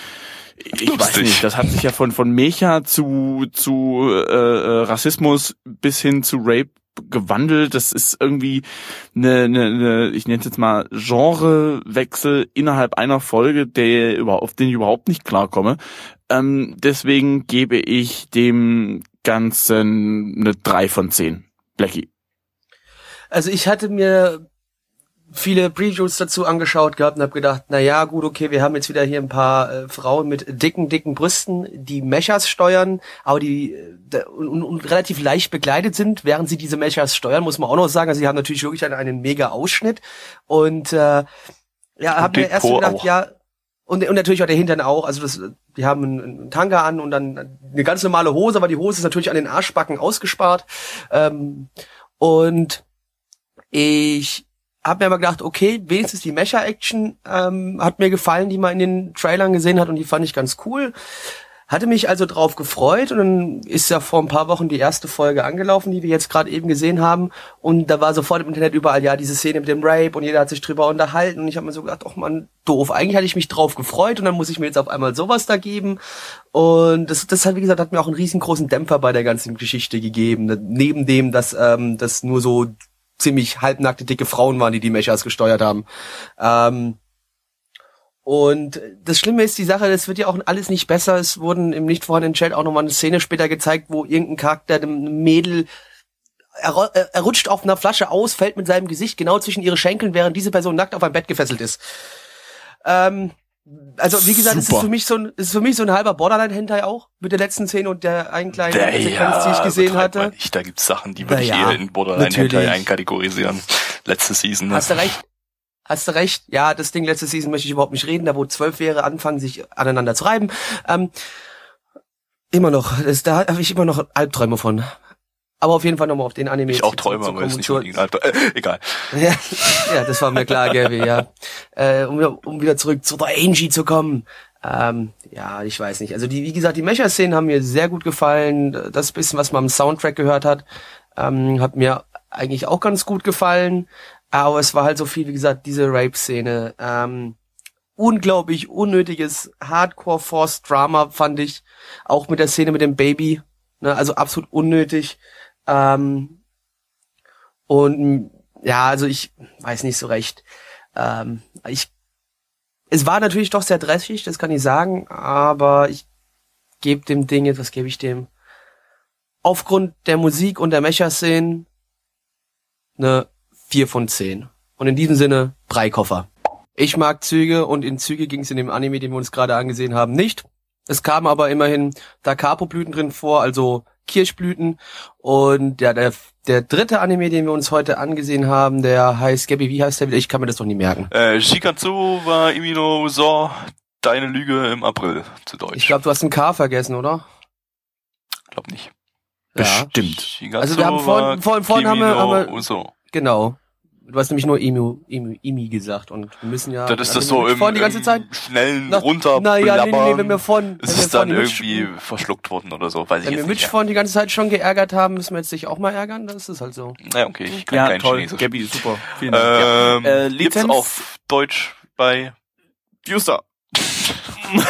ich weiß nicht, das hat sich ja von von Mecha zu zu äh, äh, Rassismus bis hin zu Rape gewandelt. Das ist irgendwie eine, eine, eine ich nenne es jetzt mal Genrewechsel innerhalb einer Folge, der über, auf den ich überhaupt nicht klarkomme. Ähm, deswegen gebe ich dem Ganzen eine drei von zehn. Blackie. Also ich hatte mir viele Previews dazu angeschaut gehabt und habe gedacht, na ja, gut, okay, wir haben jetzt wieder hier ein paar äh, Frauen mit dicken, dicken Brüsten, die Mechas steuern, aber die äh, und, und relativ leicht begleitet sind, während sie diese Mechas steuern, muss man auch noch sagen. Also sie haben natürlich wirklich einen, einen mega Ausschnitt und äh, ja, habe mir erst gedacht, auch. ja, und, und natürlich auch der Hintern auch. Also das, die haben einen, einen Tanga an und dann eine ganz normale Hose, aber die Hose ist natürlich an den Arschbacken ausgespart. Ähm, und ich habe mir aber gedacht, okay, wenigstens die Mecha-Action ähm, hat mir gefallen, die man in den Trailern gesehen hat und die fand ich ganz cool. Hatte mich also drauf gefreut und dann ist ja vor ein paar Wochen die erste Folge angelaufen, die wir jetzt gerade eben gesehen haben. Und da war sofort im Internet überall, ja, diese Szene mit dem Rape und jeder hat sich drüber unterhalten. Und ich habe mir so gedacht, ach man, doof. Eigentlich hatte ich mich drauf gefreut und dann muss ich mir jetzt auf einmal sowas da geben. Und das, das hat, wie gesagt, hat mir auch einen riesengroßen Dämpfer bei der ganzen Geschichte gegeben. Neben dem, dass ähm, das nur so ziemlich halbnackte, dicke Frauen waren, die die Mechas gesteuert haben. Ähm, und das Schlimme ist die Sache, das wird ja auch alles nicht besser. Es wurden im nicht vorhandenen Chat auch nochmal eine Szene später gezeigt, wo irgendein Charakter dem Mädel er, er rutscht auf einer Flasche aus, fällt mit seinem Gesicht genau zwischen ihre Schenkeln, während diese Person nackt auf ein Bett gefesselt ist. Ähm, also wie gesagt, es ist für mich so ein, ist für mich so ein halber Borderline-Hentai auch mit der letzten Szene und der einen kleinen der, Sequenz, ja, die ich gesehen hatte. Nicht. Da gibt's Sachen, die würde ich ja, eher in Borderline-Hentai einkategorisieren. Letzte Season. Ne? Hast du recht. Hast du recht. Ja, das Ding letzte Season möchte ich überhaupt nicht reden. Da wo zwölf wäre, anfangen sich aneinander zu reiben. Ähm, immer noch. Das, da habe ich immer noch Albträume von. Aber auf jeden Fall nochmal auf den Anime. Ich auch träume, aber ist nicht unbedingt äh, egal. Ja, ja, das war mir klar, Gaby, ja. Äh, um, um wieder zurück zu der Angie zu kommen. Ähm, ja, ich weiß nicht. Also die, wie gesagt, die Mecha-Szenen haben mir sehr gut gefallen. Das bisschen, was man am Soundtrack gehört hat, ähm, hat mir eigentlich auch ganz gut gefallen. Aber es war halt so viel, wie gesagt, diese Rape-Szene. Ähm, unglaublich unnötiges Hardcore-Force-Drama, fand ich. Auch mit der Szene mit dem Baby. Ne, also absolut unnötig. Ähm, und ja, also ich weiß nicht so recht. Ähm, ich, es war natürlich doch sehr dreschig, das kann ich sagen, aber ich gebe dem Ding jetzt, was gebe ich dem? Aufgrund der Musik und der Mecha-Szenen eine 4 von 10. Und in diesem Sinne, Breikoffer. Ich mag Züge und in Züge ging es in dem Anime, den wir uns gerade angesehen haben, nicht. Es kamen aber immerhin Da Capo-Blüten drin vor, also Kirschblüten. Und ja, der, der dritte Anime, den wir uns heute angesehen haben, der heißt, Gabby, wie heißt der wieder? Ich kann mir das doch nie merken. Äh, Shikatsu war Imino So, Deine Lüge im April zu Deutsch. Ich glaube, du hast ein K vergessen, oder? Glaub nicht. Bestimmt. Shikatsu also wir haben vorhin, vorhin, vorhin haben wir, haben wir genau. Du hast nämlich nur Emu, Emu, Imi gesagt und wir müssen ja. Das ist das so im, die ganze Zeit, schnellen na, runter. Na ja, nee, nee, nee, wenn wir von, ist es dann irgendwie verschluckt worden oder so, weiß wenn ich Wenn wir Mitch vorhin die ganze Zeit schon geärgert haben, müssen wir jetzt dich auch mal ärgern, das ist halt so. Ja, okay, ich kann ja, kein toll. Chinesisch. Gabi, super. Vielen Dank. Ähm, ja. äh, Lizenz auf Deutsch bei User.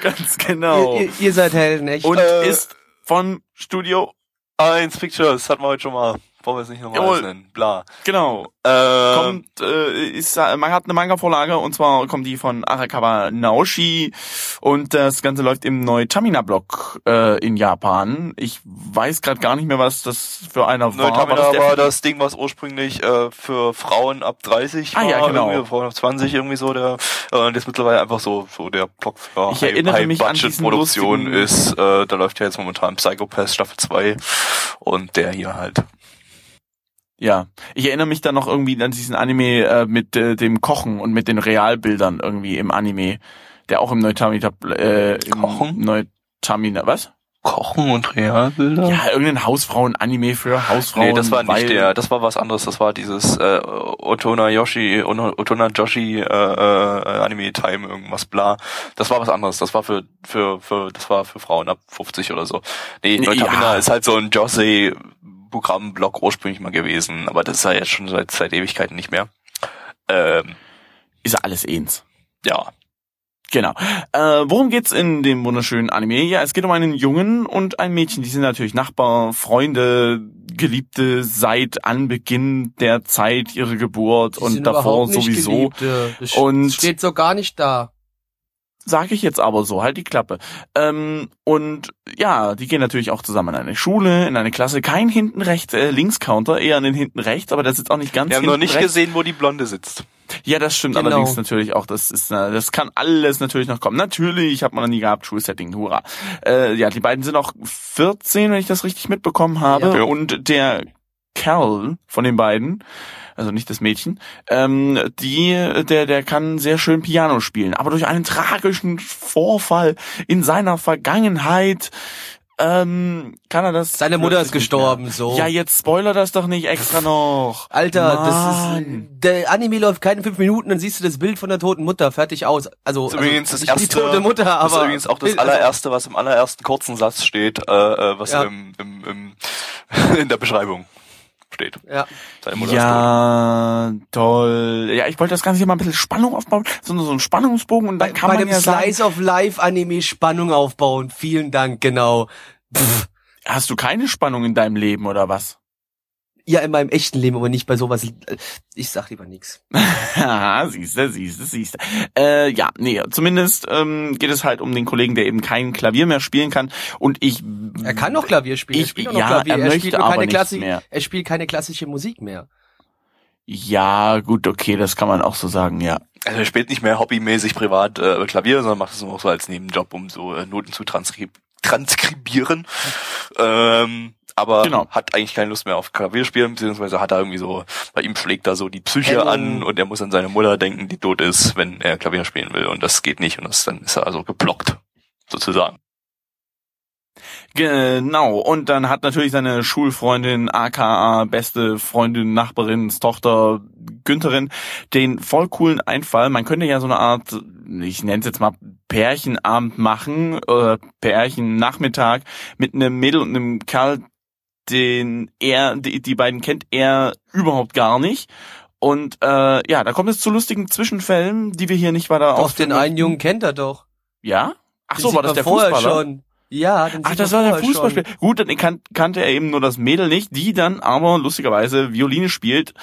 Ganz genau. Ihr, ihr, ihr seid Helden, echt. Und äh, ist von Studio 1 Pictures, hatten wir heute schon mal. Wollen wir es nicht nochmal nennen? Bla. Genau. Ähm, kommt, äh, ist, äh, man hat eine Manga-Vorlage und zwar kommt die von Arakawa Naoshi und das Ganze läuft im Neutamina-Blog äh, in Japan. Ich weiß gerade gar nicht mehr, was das für einer war. Neutamina war, das, war das Ding, was ursprünglich äh, für Frauen ab 30 ah, war, ja, genau. Frauen ab 20 irgendwie so der äh, und jetzt mittlerweile einfach so so der Blog für ich erinnere High, mich High Budget Produktion ist. Äh, da läuft ja jetzt momentan Psychopath Staffel 2 und der hier halt. Ja, ich erinnere mich dann noch irgendwie an diesen Anime äh, mit äh, dem Kochen und mit den Realbildern irgendwie im Anime, der auch im Neutamina äh, im Kochen? Neutamina, was? Kochen und Realbilder? Ja, irgendein Hausfrauen-Anime für Hausfrauen. Nee, das war nicht der, das war was anderes, das war dieses äh, Otona Yoshi, Otona Joshi äh, äh, Anime Time, irgendwas bla. Das war was anderes, das war für, für, für, das war für Frauen ab 50 oder so. Nee, Neutamina ja. ist halt so ein Josei Programmblock ursprünglich mal gewesen, aber das ist ja jetzt schon seit, seit Ewigkeiten nicht mehr. Ähm, ist ja alles eins. Ja. Genau. Äh, worum geht's in dem wunderschönen Anime? Ja, es geht um einen Jungen und ein Mädchen. Die sind natürlich Nachbar, Freunde, Geliebte seit Anbeginn der Zeit ihrer Geburt Die und sind davor sowieso. Geliebte. Das Und- steht so gar nicht da. Sag ich jetzt aber so, halt die Klappe. Ähm, und ja, die gehen natürlich auch zusammen in eine Schule, in eine Klasse. Kein hinten rechts, äh, links Counter, eher an den hinten rechts, aber das ist auch nicht ganz Wir haben noch nicht rechts. gesehen, wo die Blonde sitzt. Ja, das stimmt Genau. allerdings natürlich auch. Das ist, äh, das kann alles natürlich noch kommen. Natürlich hat man noch nie gehabt, Schulsetting, hurra. Äh, ja, die beiden sind auch 14, wenn ich das richtig mitbekommen habe. Ja. Und der Kerl von den beiden, also nicht das Mädchen, ähm, die, der, der kann sehr schön Piano spielen. Aber durch einen tragischen Vorfall in seiner Vergangenheit ähm, kann er das. Seine Mutter ist gestorben, so. Ja, jetzt spoiler das doch nicht extra noch. Alter, das Mann. ist der Anime läuft keine fünf Minuten, dann siehst du das Bild von der toten Mutter fertig aus. Also, Das ist also übrigens das nicht erste, die tote Mutter, das aber ist übrigens auch das also- allererste, was im allerersten kurzen Satz steht, äh, äh, was Ja. im, im, im, in der Beschreibung steht. ja. Ja, toll. Ja, ich wollte das Ganze hier mal ein bisschen Spannung aufbauen, so, so einen Spannungsbogen und dann Bei, kann bei man dem ja sagen, Slice of Life Anime Spannung aufbauen. Vielen Dank, genau. Pff. hast du keine Spannung in deinem Leben oder was? Ja, in meinem echten Leben, aber nicht bei sowas. Ich sag lieber nix. Haha, siehste, siehste, siehste. Äh, ja, nee, zumindest ähm, geht es halt um den Kollegen, der eben kein Klavier mehr spielen kann und ich Er kann noch Klavier spielen. Ich- er spielt doch noch ja, Klavier. er er möchte spielt aber keine nicht Klassi mehr. Er spielt keine klassische Musik mehr. Ja, gut, okay, das kann man auch so sagen, ja. Also er spielt nicht mehr hobbymäßig privat äh, Klavier, sondern macht es nur so als Nebenjob, um so äh, Noten zu transkrib transkribieren. Ähm, aber Genau. hat eigentlich keine Lust mehr auf Klavier spielen, beziehungsweise hat er irgendwie so, bei ihm schlägt da so die Psyche an und er muss an seine Mutter denken, die tot ist, wenn er Klavier spielen will. Und das geht nicht und das, dann ist er also geblockt, sozusagen. Genau, und dann hat natürlich seine Schulfreundin, aka beste Freundin, Nachbarin, Tochter, Günterin, den voll coolen Einfall. Man könnte ja so eine Art, ich nenne es jetzt mal Pärchenabend machen, oder Pärchennachmittag mit einem Mädel und einem Kerl, den er, die, die beiden kennt er überhaupt gar nicht. Und äh, ja, da kommt es zu lustigen Zwischenfällen, die wir hier nicht weiter Doch, den einen. Jungen kennt er doch. Ja? Ach Den so, war das der vorher Fußballer? Schon. Ja, den Ach, das war der vorher Fußballspieler. schon. Gut, dann kan kannte er eben nur das Mädel nicht, die dann aber lustigerweise Violine spielt.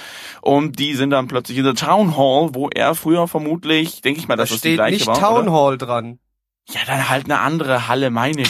Und die sind dann plötzlich in der Town Hall, wo er früher vermutlich, denke ich mal, Da dass das die steht gleiche nicht war. Town oder? Hall dran. Ja, dann halt eine andere Halle, meine Güte.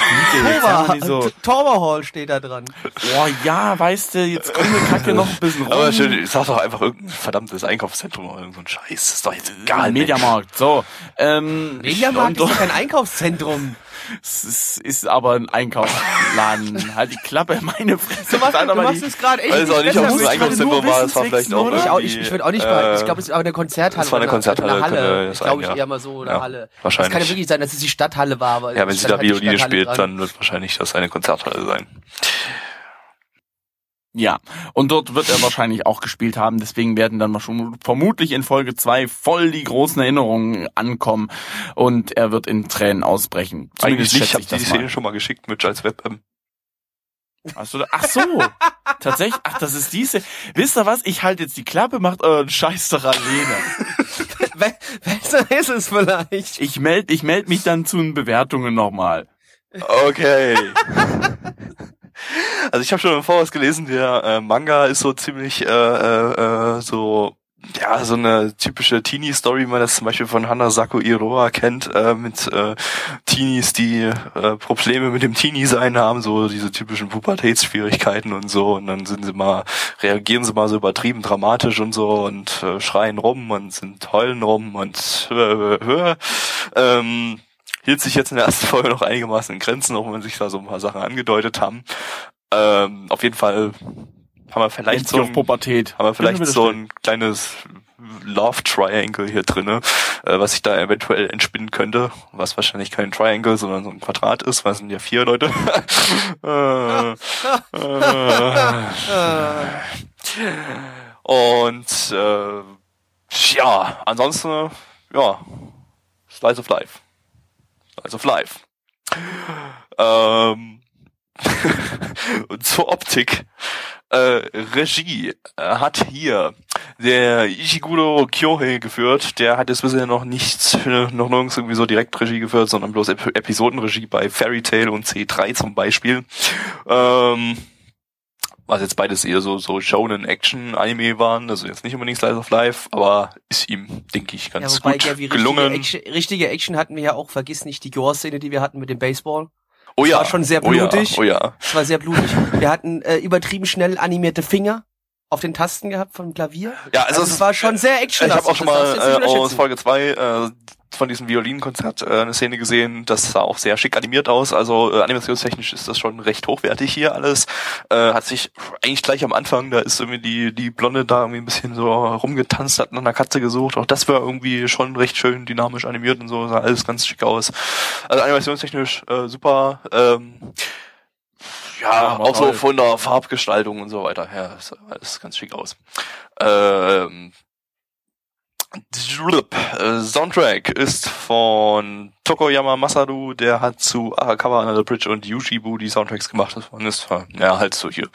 Jetzt haben wir die so, Tower Hall steht da dran. boah, ja, weißt du, jetzt kommt die Kacke noch ein bisschen rum. Aber schön, sag doch einfach irgendein verdammtes Einkaufszentrum oder irgend so ein Scheiß. ist doch jetzt egal. Mediamarkt, so. Ähm, Mediamarkt ist doch kein Einkaufszentrum. Es ist, ist aber ein Einkaufsladen. halt die Klappe, meine Fresse. Du machst, du machst es gerade echt Weiß auch nicht, ob es ein Einkaufszentrum war, es war vielleicht auch? Ich, auch, ich, ich würde auch nicht äh, mal, ich glaube, es ist aber eine Konzerthalle. das war eine Konzerthalle, Eine Halle. das Ich glaube, ich ja. eher mal so eine Ja, Halle. wahrscheinlich. Das kann ja wirklich sein, dass es die Stadthalle war. Aber Ja, wenn es sie da Violine spielt, dann wird wahrscheinlich das eine Konzerthalle sein. Ja, und dort wird er wahrscheinlich auch gespielt haben, deswegen werden dann schon vermutlich in Folge zwei voll die großen Erinnerungen ankommen und er wird in Tränen ausbrechen. Eigentlich Zumindest nicht, ich habe ich die Szene mal. schon mal geschickt mit als Web. Hast du da, ach so, tatsächlich, ach, das ist diese. Wisst ihr was? Ich halte jetzt die Klappe, macht euren Scheiß doch alleine. Be- Besser ist es vielleicht. Ich melde ich meld mich dann zu den Bewertungen nochmal. Okay. also ich habe schon im Voraus gelesen, der äh, Manga ist so ziemlich äh, äh, äh, so ja so eine typische Teenie-Story, wie man das zum Beispiel von Hanasaku Iroha kennt, äh, mit äh, Teenies, die äh, Probleme mit dem Teenie-Sein haben, so diese typischen Pubertätsschwierigkeiten und so, und dann sind sie mal, reagieren sie mal so übertrieben dramatisch und so und äh, schreien rum und sind heulen rum und äh, äh, ähm, hielt sich jetzt in der ersten Folge noch einigermaßen in Grenzen, auch wenn sich da so ein paar Sachen angedeutet haben. Ähm, auf jeden Fall haben wir vielleicht so ein, Pubertät. haben wir vielleicht so ein kleines Love Triangle hier drinne, äh, was sich da eventuell entspinnen könnte, was wahrscheinlich kein Triangle, sondern so ein Quadrat ist, weil es sind ja vier Leute. äh, äh, und äh, ja, ansonsten, ja, Slice of Life. Slice of Life. Ähm, und zur Optik. Äh, Regie äh, hat hier der Ishiguro Kyohei geführt. Der hat jetzt bisher noch nichts, noch nirgends irgendwie so direkt Regie geführt, sondern bloß Ep Episodenregie bei Fairy Tail und C3 zum Beispiel. Ähm, was jetzt beides eher so, so Shonen Action Anime waren, also jetzt nicht unbedingt Slice of Life, aber ist ihm, denke ich, ganz ja, wobei, gut Gavi, gelungen. Richtige Action, richtige Action hatten wir ja auch, vergiss nicht die Gore-Szene, die wir hatten mit dem Baseball. oh ja, war schon sehr oh ja, blutig. Oh ja, Es war sehr blutig. Wir hatten äh, übertrieben schnell animierte Finger auf den Tasten gehabt vom Klavier. ja, also, Also, es war schon sehr Ich actionlastig. habe auch schon das mal äh, aus. Folge 2 äh, von diesem Violinkonzert äh, eine Szene gesehen. Das sah auch sehr schick animiert aus. Also äh, animationstechnisch ist das schon recht hochwertig hier alles. Äh, hat sich eigentlich gleich am Anfang, da ist irgendwie die die Blonde da irgendwie ein bisschen so rumgetanzt, hat nach einer Katze gesucht. Auch das war irgendwie schon recht schön dynamisch animiert und so. Sah alles ganz schick aus. Also animationstechnisch äh, super. Ähm, ja, Ja, auch so von der Farbgestaltung und so weiter. Ja, sah alles ganz schick aus. Ähm, äh, Soundtrack ist von Tokoyama Masaru, der hat zu Arakawa Under the Bridge und Yushibu die Soundtracks gemacht. Das waren ist äh, ja halt so hier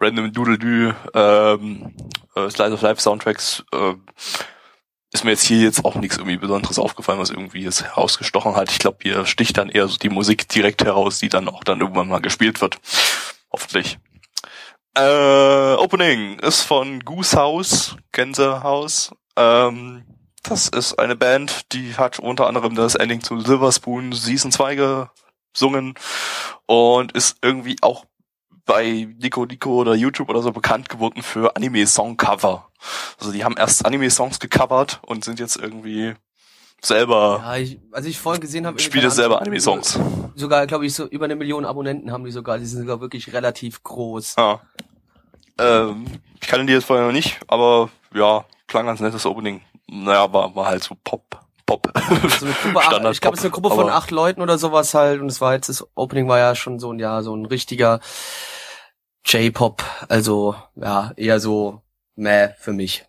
Random Doodle Doo, ähm, äh, Slice of Life Soundtracks. Äh, ist mir jetzt hier jetzt auch nichts irgendwie Besonderes aufgefallen, was irgendwie jetzt herausgestochen hat. Ich glaube, hier sticht dann eher so die Musik direkt heraus, die dann auch dann irgendwann mal gespielt wird. Hoffentlich. Äh, Opening ist von Goose House, Gänsehaus. Ähm, das ist eine Band, die hat unter anderem das Ending zu Silver Spoon Season 2 gesungen und ist irgendwie auch bei Nico Nico oder YouTube oder so bekannt geworden für Anime-Song-Cover. Also die haben erst Anime-Songs gecovert und sind jetzt irgendwie selber, Ja, ich, als ich vorhin gesehen habe, spielt jetzt selber Anime-Songs. Sogar, glaube ich, so über eine Million Abonnenten haben die sogar. Die sind sogar wirklich relativ groß. Ja. Ähm, ich kannte die jetzt vorher noch nicht, aber ja, klang ganz nettes Opening. Naja, war, war halt so Pop. Pop. So eine Gruppe, acht, ich glaube, es ist eine Gruppe von acht Leuten oder sowas halt. Und es war jetzt, das Opening war ja schon so ein, ja, so ein richtiger J-Pop. Also, ja, eher so meh für mich.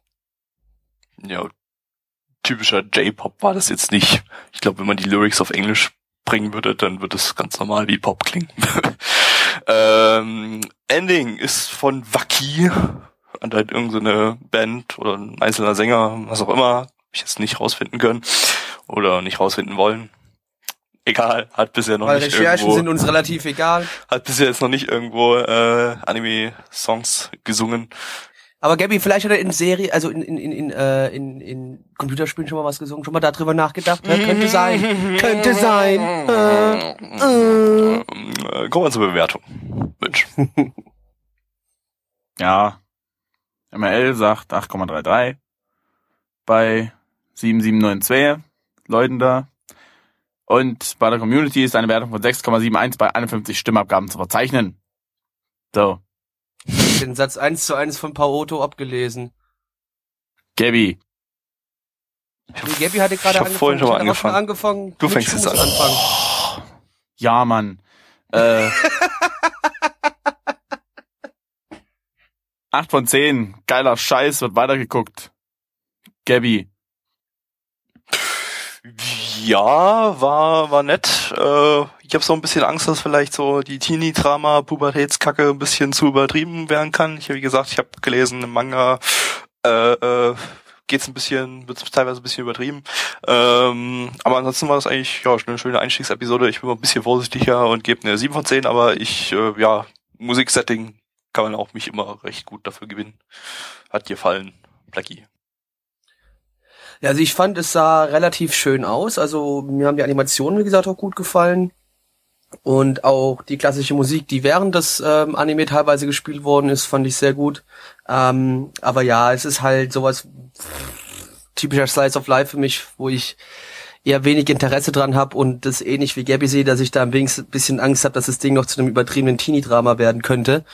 ja, typischer J-Pop war das jetzt nicht. Ich glaube, wenn man die Lyrics auf Englisch bringen würde, dann würde es ganz normal wie Pop klingen. ähm, Ending ist von Waki. Und halt irgendeine Band oder ein einzelner Sänger, was auch immer, hab ich jetzt nicht rausfinden können oder nicht rausfinden wollen. Egal, hat bisher noch Weil nicht Recherchen irgendwo, sind uns relativ egal. hat bisher jetzt noch nicht irgendwo äh, Anime-Songs gesungen. Aber Gabby, vielleicht hat er in Serie, also in, in, in, in, äh, in, in Computerspielen schon mal was gesungen, schon mal darüber nachgedacht. Ja, könnte sein. Könnte sein. Äh, äh. Äh, Kommen wir zur Bewertung. Mensch. Ja. MRL sagt 8,33 bei 7792 Leuten da. Und bei der Community ist eine Wertung von 6,71 bei 51 Stimmabgaben zu verzeichnen. So, Den Satz eins zu eins von Paoto abgelesen. Gabby. Nee, Gabby hatte gerade hab angefangen. vorhin schon mal ich angefangen. angefangen. Du fängst jetzt an. Anfangen. Ja, Mann. Äh, 8 von 10. Geiler Scheiß, wird weitergeguckt. Gabby. Ja, war, war nett. Äh, ich habe so ein bisschen Angst, dass vielleicht so die Teenie-Drama, Pubertätskacke ein bisschen zu übertrieben werden kann. Ich, wie gesagt, ich habe gelesen, im Manga äh, äh, geht's ein bisschen, wird's teilweise ein bisschen übertrieben. Ähm, aber ansonsten war das eigentlich ja eine schöne Einstiegsepisode. Ich bin mal ein bisschen vorsichtiger und gebe eine 7 von 10, aber ich, äh, ja, Musiksetting kann man auch mich immer recht gut dafür gewinnen. Hat gefallen, Blackie. Ja, also ich fand, es sah relativ schön aus. Also mir haben die Animationen, wie gesagt, auch gut gefallen. Und auch die klassische Musik, die während des ähm, Anime teilweise gespielt worden ist, fand ich sehr gut. Ähm, aber ja, es ist halt sowas typischer Slice of Life für mich, wo ich eher wenig Interesse dran habe und das ähnlich wie Gabby sehe, dass ich da ein bisschen Angst habe, dass das Ding noch zu einem übertriebenen Teenie-Drama werden könnte.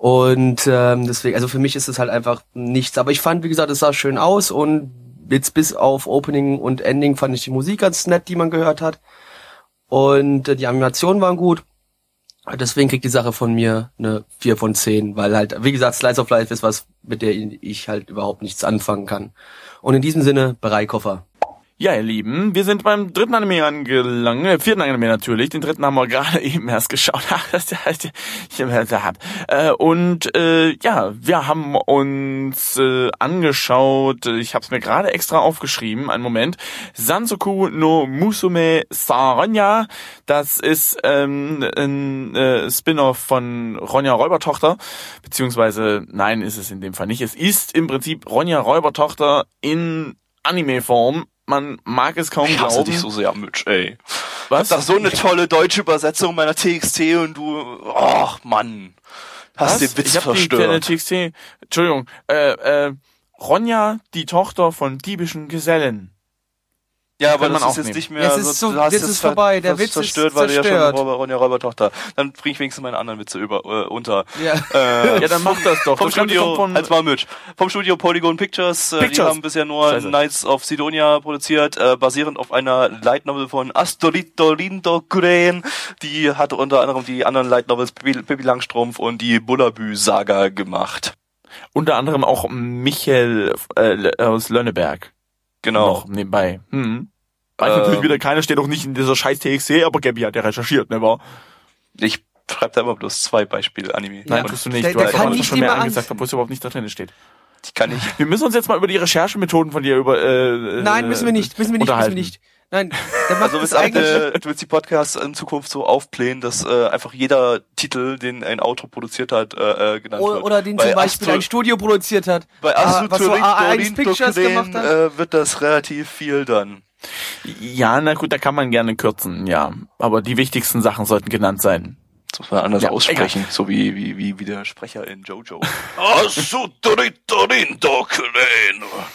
Und ähm, deswegen, also für mich ist es halt einfach nichts. Aber ich fand, wie gesagt, es sah schön aus und jetzt bis auf Opening und Ending fand ich die Musik ganz nett, die man gehört hat. Und äh, die Animationen waren gut. Deswegen kriegt die Sache von mir eine 4 von 10, weil halt, wie gesagt, Slice of Life ist was, mit der ich halt überhaupt nichts anfangen kann. Und in diesem Sinne, Bereikoffer. Ja, ihr Lieben, wir sind beim dritten Anime angelangt, äh, vierten Anime natürlich. Den dritten haben wir gerade eben erst geschaut. Äh, und äh, ja, wir haben uns äh, angeschaut, ich habe es mir gerade extra aufgeschrieben, einen Moment, Sansoku no Musume Saranya. Das ist ähm, ein äh, Spin-off von Ronja Räubertochter, beziehungsweise, nein, ist es in dem Fall nicht. Es ist im Prinzip Ronja Räubertochter in Anime-Form man mag es kaum Ich hasse glauben. dich so sehr, Mitch, ey. Was? Das ist so eine tolle deutsche Übersetzung meiner TXT und du, ach Mann, hast den Witz ich hab die verstört. TXT, Entschuldigung, äh, äh, Ronja, die Tochter von diebischen Gesellen. Ja, aber das auch ist jetzt nehmen. nicht mehr, es ist so, so- du hast jetzt es ist vorbei, der das Witz ist zerstört, weil du ja zerstört. schon Räuber, Ronja Räubertochter. Dann bring ich wenigstens meine anderen Witze über, äh, unter. Ja. Äh, Ja, dann mach das doch. vom Das Studio, von- als mal Mitch. Vom Studio Polygon Pictures, äh, die Pictures. haben bisher nur Scheiße. Knights of Sidonia produziert, äh, basierend auf einer Light Novel von Astorito Lindogren. Die hat unter anderem die anderen Light Novels Pippi, Langstrumpf und die Bullabü-Saga gemacht. Unter anderem auch Michael äh, aus Lönneberg. Genau. Noch nebenbei. Hm. Weiß Äh, natürlich wieder keiner, steht auch nicht in dieser scheiß TXT, aber Gabby hat ja recherchiert, ne, war? Ich schreibe da immer bloß zwei Beispiele-Anime. Nein, Und tust du nicht. Der- du der hast kann nicht schon mehr angesagt, obwohl es überhaupt nicht da drin steht. Die kann ich Wir müssen uns jetzt mal über die Recherchemethoden von dir über, äh, Nein, müssen wir nicht, müssen wir nicht, müssen wir unterhalten. nicht. Nein, der macht Also willst du, eigentlich. äh, du willst die Podcasts in Zukunft so aufblähen, dass äh, einfach jeder Titel, den ein Autor produziert hat, äh, äh, genannt Oder, wird. oder den Bei zum Beispiel Astro- ein Studio produziert hat. Bei Ah, was so Asturin A1 Pictures gemacht hat. äh, wird das relativ viel dann. Ja, na gut, da kann man gerne kürzen, ja. Aber die wichtigsten Sachen sollten genannt sein. Das muss man anders Ja, aussprechen, so wie, wie, wie, wie der Sprecher in Jojo.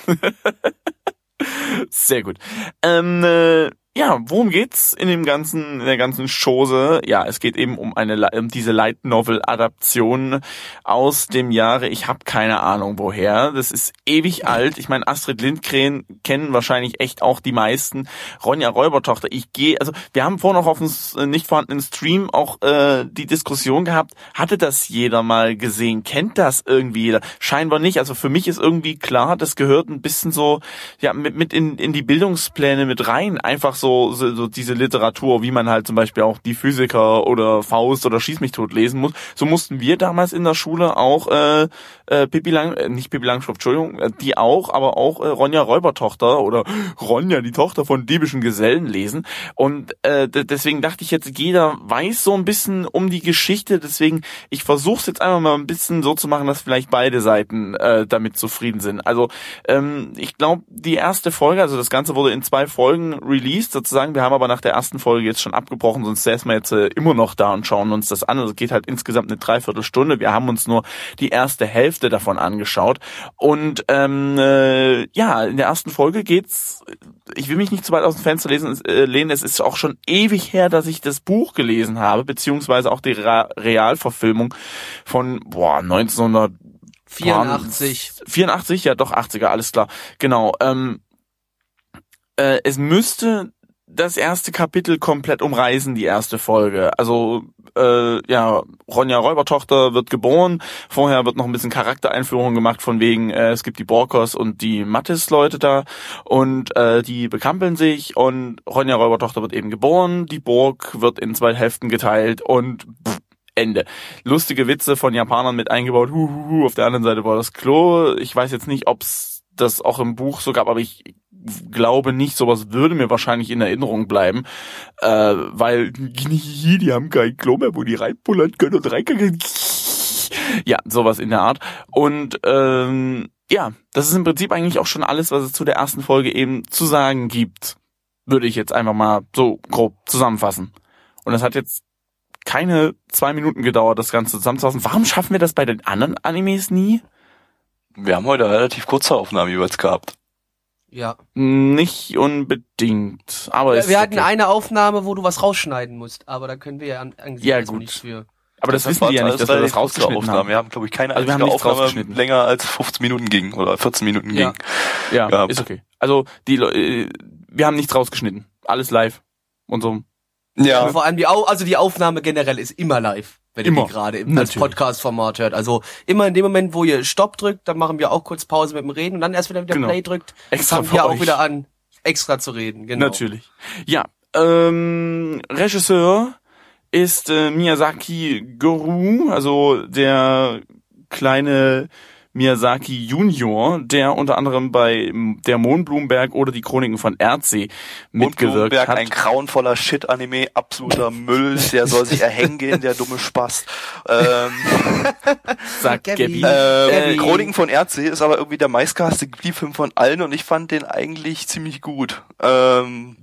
Sehr gut. Ähm, äh, ja, worum geht's in dem ganzen, in der ganzen Chose? Ja, es geht eben um eine, um diese Light Novel Adaption aus dem Jahre, ich habe keine Ahnung woher. Das ist ewig alt. Ich meine, Astrid Lindgren kennen wahrscheinlich echt auch die meisten. Ronja Räubertochter. Ich gehe, also wir haben vorhin noch auf dem äh, nicht vorhandenen Stream auch äh, die Diskussion gehabt. Hatte das jeder mal gesehen? Kennt das irgendwie jeder? Scheinbar nicht. Also für mich ist irgendwie klar, das gehört ein bisschen so ja mit, mit in, in die Bildungspläne mit rein. Einfach so, so, so diese Literatur, wie man halt zum Beispiel auch die Physiker oder Faust oder Schieß mich tot lesen muss. So mussten wir damals in der Schule auch äh, äh, Pippi Lang, äh, nicht Pippi Langstrumpf, Entschuldigung, äh, die auch, aber auch äh, Ronja Räubertochter oder Ronja, die Tochter von diebischen Gesellen lesen. Und äh, deswegen dachte ich jetzt, jeder weiß so ein bisschen um die Geschichte. Deswegen, ich versuche es jetzt einfach mal ein bisschen so zu machen, dass vielleicht beide Seiten äh, damit zufrieden sind. Also ähm, ich glaube, die erste Folge, also das Ganze wurde in zwei Folgen released sozusagen. Wir haben aber nach der ersten Folge jetzt schon abgebrochen, sonst säßen wir jetzt äh, immer noch da und schauen uns das an. Also es geht halt insgesamt eine Dreiviertelstunde. Wir haben uns nur die erste Hälfte davon angeschaut. Und ähm, äh, ja, in der ersten Folge geht's. Ich will mich nicht zu weit aus dem Fenster lesen, äh, lehnen. Es ist auch schon ewig her, dass ich das Buch gelesen habe, beziehungsweise auch die Ra Realverfilmung von boah 1900 84. 84, ja doch 80er, alles klar. Genau. Ähm, äh, es müsste das erste Kapitel komplett umreißen, die erste Folge. Also äh, ja, Ronja Räubertochter wird geboren. Vorher wird noch ein bisschen Charaktereinführung gemacht von wegen, äh, es gibt die Borkers und die Mattis-Leute da und äh, die bekampeln sich und Ronja Räubertochter wird eben geboren. Die Burg wird in zwei Hälften geteilt und pff, Ende. Lustige Witze von Japanern mit eingebaut. Hu, hu, hu. Auf der anderen Seite war das Klo. Ich weiß jetzt nicht, ob's das auch im Buch so gab, aber ich glaube nicht, sowas würde mir wahrscheinlich in Erinnerung bleiben, äh, weil die haben kein Klo mehr, wo die reinpullern können und rein können. Ja, sowas in der Art. Und ähm, ja, das ist im Prinzip eigentlich auch schon alles, was es zu der ersten Folge eben zu sagen gibt. Würde ich jetzt einfach mal so grob zusammenfassen. Und das hat jetzt keine zwei Minuten gedauert, das Ganze zusammenzufassen. Warum schaffen wir das bei den anderen Animes nie? Wir haben heute relativ kurze Aufnahmen jeweils gehabt. Ja. Nicht unbedingt. Aber Wir, ist wir hatten okay. eine Aufnahme, wo du was rausschneiden musst, aber da können wir ja an, an Ja, gut. nichts für. Aber das, wissen waren die ja nicht, alles dass wir das rausgeschnitten Aufnahmen. haben. Wir haben, glaube ich, keine Also wir haben einzige nichts Aufnahme rausgeschnitten. länger als 15 Minuten ging oder 14 Minuten Ja. ging. Ja, Ja. ist okay. Also die Le äh, wir haben nichts rausgeschnitten. Alles live. Und so. Ja. Und vor allem die Au also die Aufnahme generell ist immer live, wenn Immer. ihr die gerade im- als. Podcast-Format hört. Also immer in dem Moment, wo ihr Stopp drückt, dann machen wir auch kurz Pause mit dem Reden und dann erst wieder wieder Genau. Play drückt, Extra fangen wir auch euch. wieder an. extra zu reden. Genau. Natürlich. Ja, ähm, Regisseur ist äh, Miyazaki Guru, also der kleine Miyazaki Junior, der unter anderem bei der Mondblumenberg oder die Chroniken von Erdsee mitgewirkt Mondblumenberg, hat. ein grauenvoller Shit-Anime, absoluter Müll, der soll sich erhängen gehen, der dumme Spaß. Ähm, sagt Gabby. Gabby. äh, Äh, Chroniken von Erdsee ist aber irgendwie der meistgehasste Ghibli-Film von allen und ich fand den eigentlich ziemlich gut. Ähm,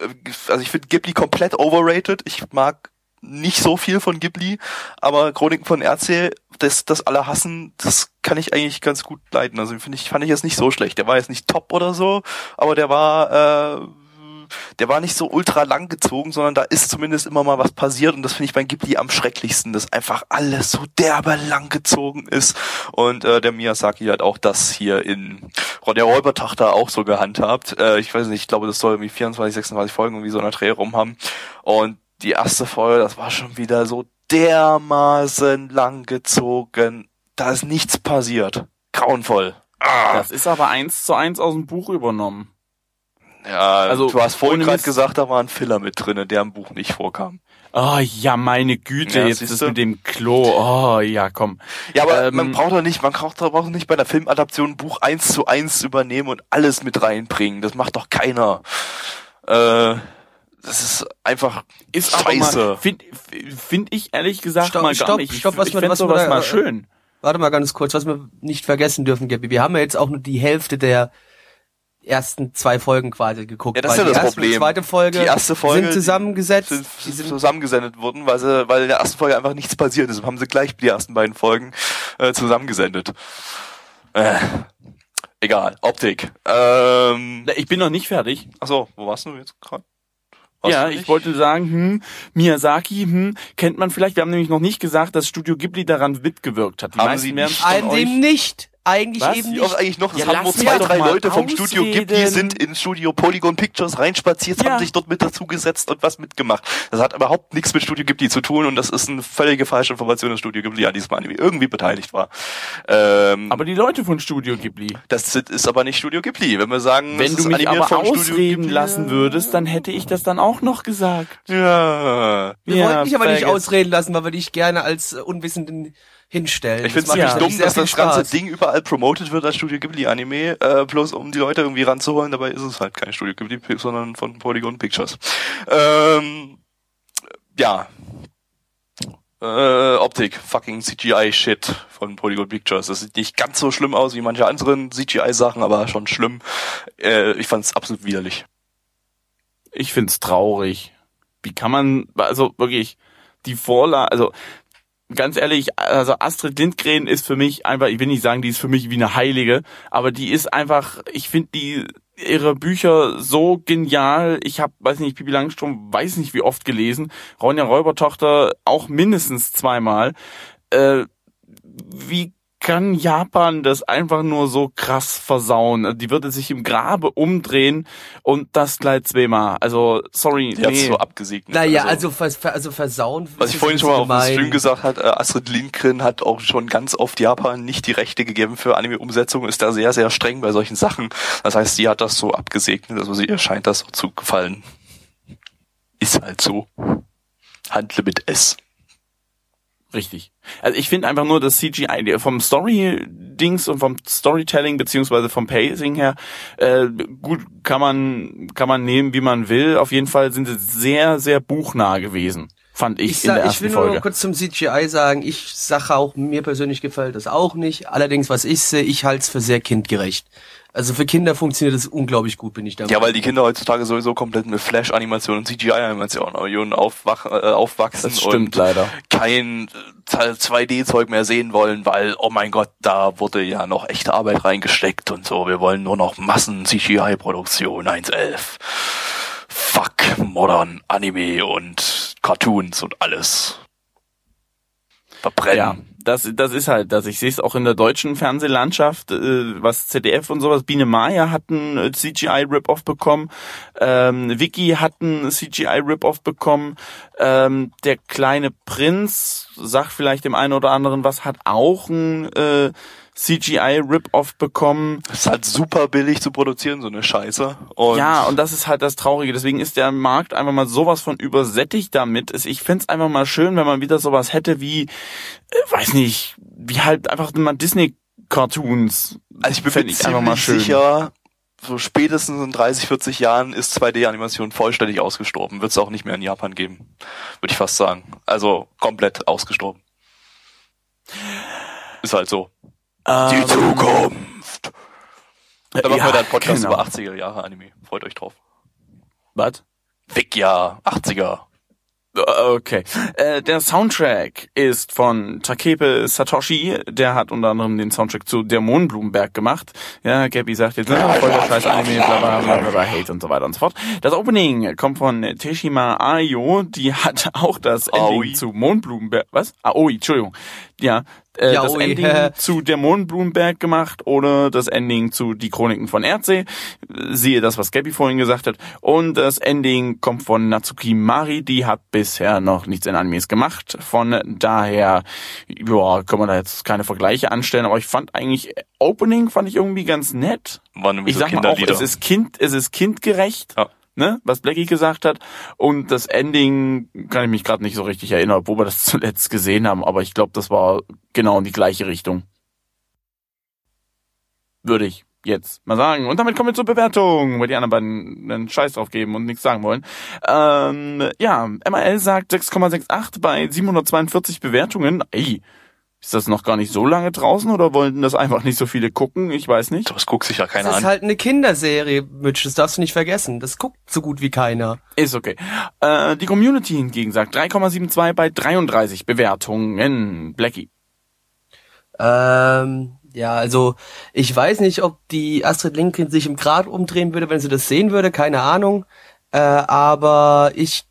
äh, also ich finde Ghibli komplett overrated. Ich mag nicht so viel von Ghibli, aber Chroniken von Erdsee, das, das alle hassen, das kann ich eigentlich ganz gut leiden. Also finde ich, fand ich jetzt nicht so schlecht. Der war jetzt nicht top oder so, aber der war, äh, der war nicht so ultra lang gezogen, sondern da ist zumindest immer mal was passiert und das finde ich beim Ghibli am schrecklichsten, dass einfach alles so derbe lang gezogen ist und äh, der Miyazaki hat auch das hier in der Räubertochter auch so gehandhabt. Äh, ich weiß nicht, ich glaube, das soll irgendwie 24, 26 Folgen irgendwie so in der Dreh rum haben und die erste Folge, das war schon wieder so dermaßen lang gezogen, da ist nichts passiert. Grauenvoll. Ah. das ist aber eins zu eins aus dem Buch übernommen. Ja, Also, du hast vorhin gerade gesagt, da war ein Filler mit drinne, der im Buch nicht vorkam. Oh ja, meine Güte, Ja, jetzt siehste. das mit dem Klo. Oh ja, komm. Ja, aber Ähm, man braucht doch nicht, man braucht doch braucht nicht bei der Filmadaption ein Buch eins zu eins übernehmen und alles mit reinbringen. Das macht doch keiner. Äh, das ist einfach Ist scheiße. finde find ich ehrlich gesagt Stopp, mal gar stopp, nicht. Ich, stopp, was ich man- fänd was man sowas da- mal schön. Warte mal ganz kurz, was wir nicht vergessen dürfen, Gabby. Wir haben ja jetzt auch nur die Hälfte der ersten zwei Folgen quasi geguckt. Ja, das ist ja die das erste Problem. Und zweite Folge, Die erste Folge sind zusammengesetzt. sind, die sind, zusammengesendet wurden, weil sie, weil in der ersten Folge einfach nichts passiert ist. Haben sie gleich die ersten beiden Folgen äh, zusammengesendet. Äh, egal. Optik. Ähm, Ich bin noch nicht fertig. achso, wo warst du jetzt gerade? Ja, ich wollte sagen, hm, Miyazaki, hm, kennt man vielleicht, wir haben nämlich noch nicht gesagt, dass Studio Ghibli daran mitgewirkt hat. Die Haben meisten sie nicht. euch, dem nicht. Eigentlich Was? eben Wie oft eigentlich noch? Das Ja, haben nur zwei, drei Leute vom Studio Ghibli ausreden. sind in Studio Polygon Pictures reinspaziert, Ja. haben sich dort mit dazugesetzt und was mitgemacht. Das hat überhaupt nichts mit Studio Ghibli zu tun und das ist eine völlige falsche Information, dass Studio Ghibli an diesem Anime irgendwie beteiligt war. Ähm, aber die Leute von Studio Ghibli. das ist aber nicht Studio Ghibli. Wenn wir sagen, Wenn du mich animiert aber vom Studio ausreden Ghibli, lassen würdest, dann hätte ich das dann auch noch gesagt. Ja. wir Ja, wollten dich aber nicht ausreden lassen, weil wir dich gerne als Unwissenden hinstellen. Ich finde es ziemlich ja. dumm, dass das ganze. Ding überall promoted wird als Studio Ghibli Anime, äh, bloß um die Leute irgendwie ranzuholen. Dabei ist es halt kein Studio Ghibli, sondern von Polygon Pictures. Ähm, ja. Äh, Optik, fucking CGI-Shit von Polygon Pictures. Das sieht nicht ganz so schlimm aus wie manche anderen CGI-Sachen, aber schon schlimm. Äh, ich fand es absolut widerlich. Ich find's traurig. Wie kann man, also wirklich, die Vorlage, also ganz ehrlich, also Astrid Lindgren ist für mich einfach, ich will nicht sagen, die ist für mich wie eine Heilige, aber die ist einfach, ich finde die ihre Bücher so genial. Ich habe, weiß nicht, Pipi Langstrom, weiß nicht wie oft gelesen. Ronja Räubertochter auch mindestens zweimal. Äh, wie kann Japan das einfach nur so krass versauen? Die würde sich im Grabe umdrehen und das gleich zweimal. Also, sorry, Die hat's nee. so abgesegnet. Naja, also, vers, ver- also versauen. Was ist ich vorhin schon mal auf dem Stream gemein. gesagt hat, äh, Astrid Lindgren hat auch schon ganz oft Japan nicht die Rechte gegeben für Anime-Umsetzung, ist da sehr, sehr streng bei solchen Sachen. Das heißt, sie hat das so abgesegnet, also sie ihr scheint das so zu gefallen. Ist halt so. Handle mit S. Richtig. Also ich finde einfach nur das CGI die- vom Story-Dings und vom Storytelling beziehungsweise vom Pacing her äh, gut kann man kann man nehmen, wie man will. Auf jeden Fall sind sie sehr sehr buchnah gewesen, fand ich, Ich, in der sag, ich ersten will nur Folge. noch kurz zum CGI sagen, ich sage auch, mir persönlich gefällt das auch nicht. Allerdings, was ich sehe, ich halte es für sehr kindgerecht. Also für Kinder funktioniert das unglaublich gut, bin ich der Ja, weil die Kinder heutzutage sowieso komplett mit Flash-Animation und CGI-Animation aufwach, äh, aufwachsen Das stimmt und leider. kein äh, 2D-Zeug mehr sehen wollen, weil, oh mein Gott, da wurde ja noch echte Arbeit reingesteckt und so. Wir wollen nur noch Massen-CGI-Produktion 1.11. Fuck, modern Anime und Cartoons und alles. Verbrennen. Ja, das, das ist halt das. Ich sehe es auch in der deutschen Fernsehlandschaft, äh, was ZDF und sowas. Biene Maya hat einen CGI-Rip-Off bekommen. Ähm, Vicky hat einen CGI-Rip-Off bekommen. Ähm, der kleine Prinz, sagt vielleicht dem einen oder anderen was, hat auch einen äh, CGI-Rip-Off bekommen. Das ist halt super billig zu produzieren, so eine Scheiße. Und ja, und das ist halt das Traurige. Deswegen ist der Markt einfach mal sowas von übersättigt damit. Ich find's einfach mal schön, wenn man wieder sowas hätte wie, äh, weiß nicht, wie halt einfach mal Disney-Cartoons. also ich bin mir ich einfach mal schön. sicher, so spätestens in 30, 40 Jahren ist 2D-Animation vollständig ausgestorben. Wird es auch nicht mehr in Japan geben. Würde ich fast sagen. Also komplett ausgestorben. Ist halt so. Die Ähm, Zukunft. Da machen ja, wir dann einen Podcast genau. über 80er Jahre Anime. Freut euch drauf. Was? Wickja, 80er. Okay. Äh, der Soundtrack ist von Takepe Satoshi. Der hat unter anderem den Soundtrack zu Der Mondblumenberg gemacht. Ja, Gabby sagt jetzt, ne, voll der scheiß Anime, bla bla bla bla Hate und so weiter und so fort. Das Opening kommt von Teshima Ayo. Die hat auch das Aoi. Ending zu Mondblumenberg. Was? Aoi, Entschuldigung. Ja, äh, das Yaoi. Ending zu Der Mondblumenberg gemacht oder das Ending zu Die Chroniken von Erdsee. Siehe das, was Gabby vorhin gesagt hat. Und das Ending kommt von Natsuki Mari. Die hat bisher noch nichts in Animes gemacht. Von daher, ja, kann man da jetzt keine Vergleiche anstellen. Aber ich fand eigentlich, Opening fand ich irgendwie ganz nett. Waren Ich so sag mal auch, es ist Kind, es ist kindgerecht. Ja. Ne, was Blackie gesagt hat. Und das Ending kann ich mich gerade nicht so richtig erinnern, obwohl wir das zuletzt gesehen haben, aber ich glaube, das war genau in die gleiche Richtung. Würde ich jetzt mal sagen. Und damit kommen wir zur Bewertung, weil die anderen beiden einen Scheiß drauf geben und nichts sagen wollen. Ähm, ja, MRL sagt 6,68 bei 742 Bewertungen. Ey, ist das noch gar nicht so lange draußen oder wollten das einfach nicht so viele gucken? Ich weiß nicht. Das guckt sich ja keiner Das ist an. halt eine Kinderserie, Mitch, das darfst du nicht vergessen. Das guckt so gut wie keiner. Ist okay. Äh, die Community hingegen sagt 3,72 bei 33 Bewertungen. Blackie. Ähm, ja, also ich weiß nicht, ob die Astrid Lindgren sich im Grad umdrehen würde, wenn sie das sehen würde, keine Ahnung. Äh, aber ich,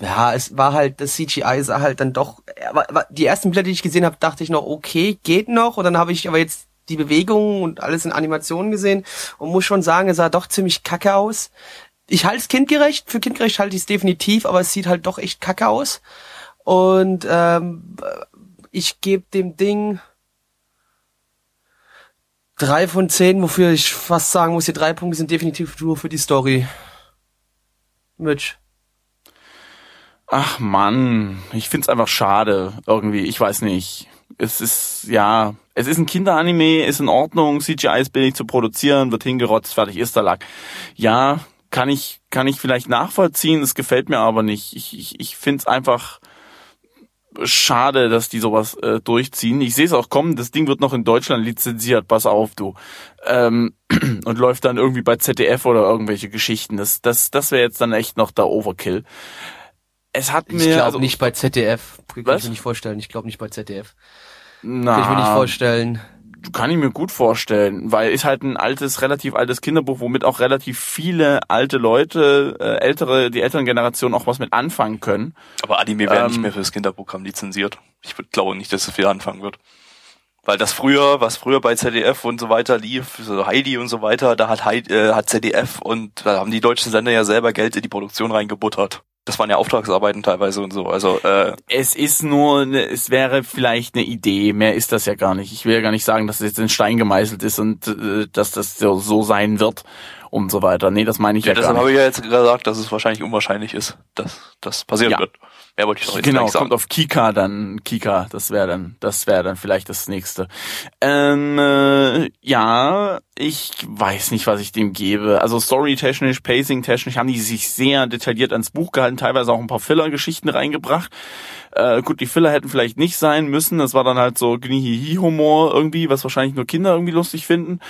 ja, es war halt, das CGI sah halt dann doch, die ersten Bilder, die ich gesehen habe, dachte ich noch, okay, geht noch. Und dann habe ich aber jetzt die Bewegungen und alles in Animationen gesehen und muss schon sagen, es sah doch ziemlich kacke aus. Ich halte es kindgerecht, für kindgerecht halte ich es definitiv, aber es sieht halt doch echt kacke aus. Und ähm, ich gebe dem Ding drei von zehn, wofür ich fast sagen muss, die drei Punkte sind definitiv nur für die Story. Mitch. Ach Mann, ich find's einfach schade irgendwie. Ich weiß nicht. Es ist ja, es ist ein Kinderanime, ist in Ordnung. CGI ist billig zu produzieren, wird hingerotzt, fertig ist der Lack. Ja, kann ich kann ich vielleicht nachvollziehen. Es gefällt mir aber nicht. Ich ich, ich find's einfach schade, dass die sowas äh, durchziehen. Ich sehe es auch kommen, das Ding wird noch in Deutschland lizenziert, pass auf, du. Ähm, und läuft dann irgendwie bei ZDF oder irgendwelche Geschichten. Das, das, das wäre jetzt dann echt noch der Overkill. Es hat Ich mir. glaube also, nicht bei ZDF. Kann Was? ich mir nicht vorstellen. Ich glaube nicht bei ZDF. Na, Kann ich mir nicht vorstellen. Kann ich mir gut vorstellen, weil ist halt ein altes, relativ altes Kinderbuch, womit auch relativ viele alte Leute, äh, ältere, die älteren Generationen auch was mit anfangen können. Aber Anime werden nicht Ähm, mehr fürs Kinderprogramm lizenziert. Ich glaube nicht, dass es wieder anfangen wird. Weil das früher, was früher bei ZDF und so weiter lief, so Heidi und so weiter, da hat, Heidi, äh, hat ZDF und da haben die deutschen Sender ja selber Geld in die Produktion reingebuttert. Das waren ja Auftragsarbeiten teilweise und so. Also äh, Es ist nur, ne, es wäre vielleicht eine Idee, mehr ist das ja gar nicht. Ich will ja gar nicht sagen, dass es jetzt in Stein gemeißelt ist und äh, dass das so, so sein wird und so weiter. Nee, das meine ich ja, ja, gar deshalb nicht. habe ich ja jetzt gesagt, dass es wahrscheinlich unwahrscheinlich ist, dass das passieren Ja. wird. Mehr wollte ich jetzt Genau, sagen. kommt auf Kika dann, Kika, das wäre dann, das wäre dann vielleicht das nächste. Ähm, äh, ja, ich weiß nicht, was ich dem gebe. Also storytechnisch, pacing-technisch haben die sich sehr detailliert ans Buch gehalten, teilweise auch ein paar Filler-Geschichten reingebracht. Äh, gut, die Filler hätten vielleicht nicht sein müssen. Das war dann halt so Gnihihi-Humor irgendwie, was wahrscheinlich nur Kinder irgendwie lustig finden.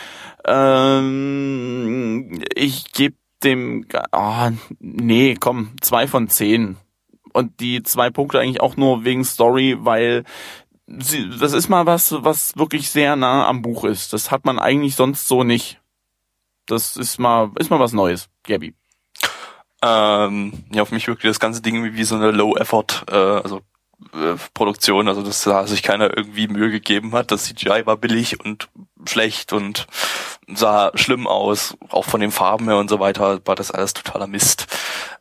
Ähm, ich gebe dem, ah, nee, komm, zwei von zehn und die zwei Punkte eigentlich auch nur wegen Story, weil sie, das ist mal was, was wirklich sehr nah am Buch ist. Das hat man eigentlich sonst so nicht. Das ist mal, ist mal was Neues, Gabby. Ähm, ja, auf mich wirkte das ganze Ding wie so eine Low-Effort, äh, also äh, Produktion, also dass da sich keiner irgendwie Mühe gegeben hat. Das CGI war billig und schlecht und sah schlimm aus, auch von den Farben her und so weiter, war das alles totaler Mist.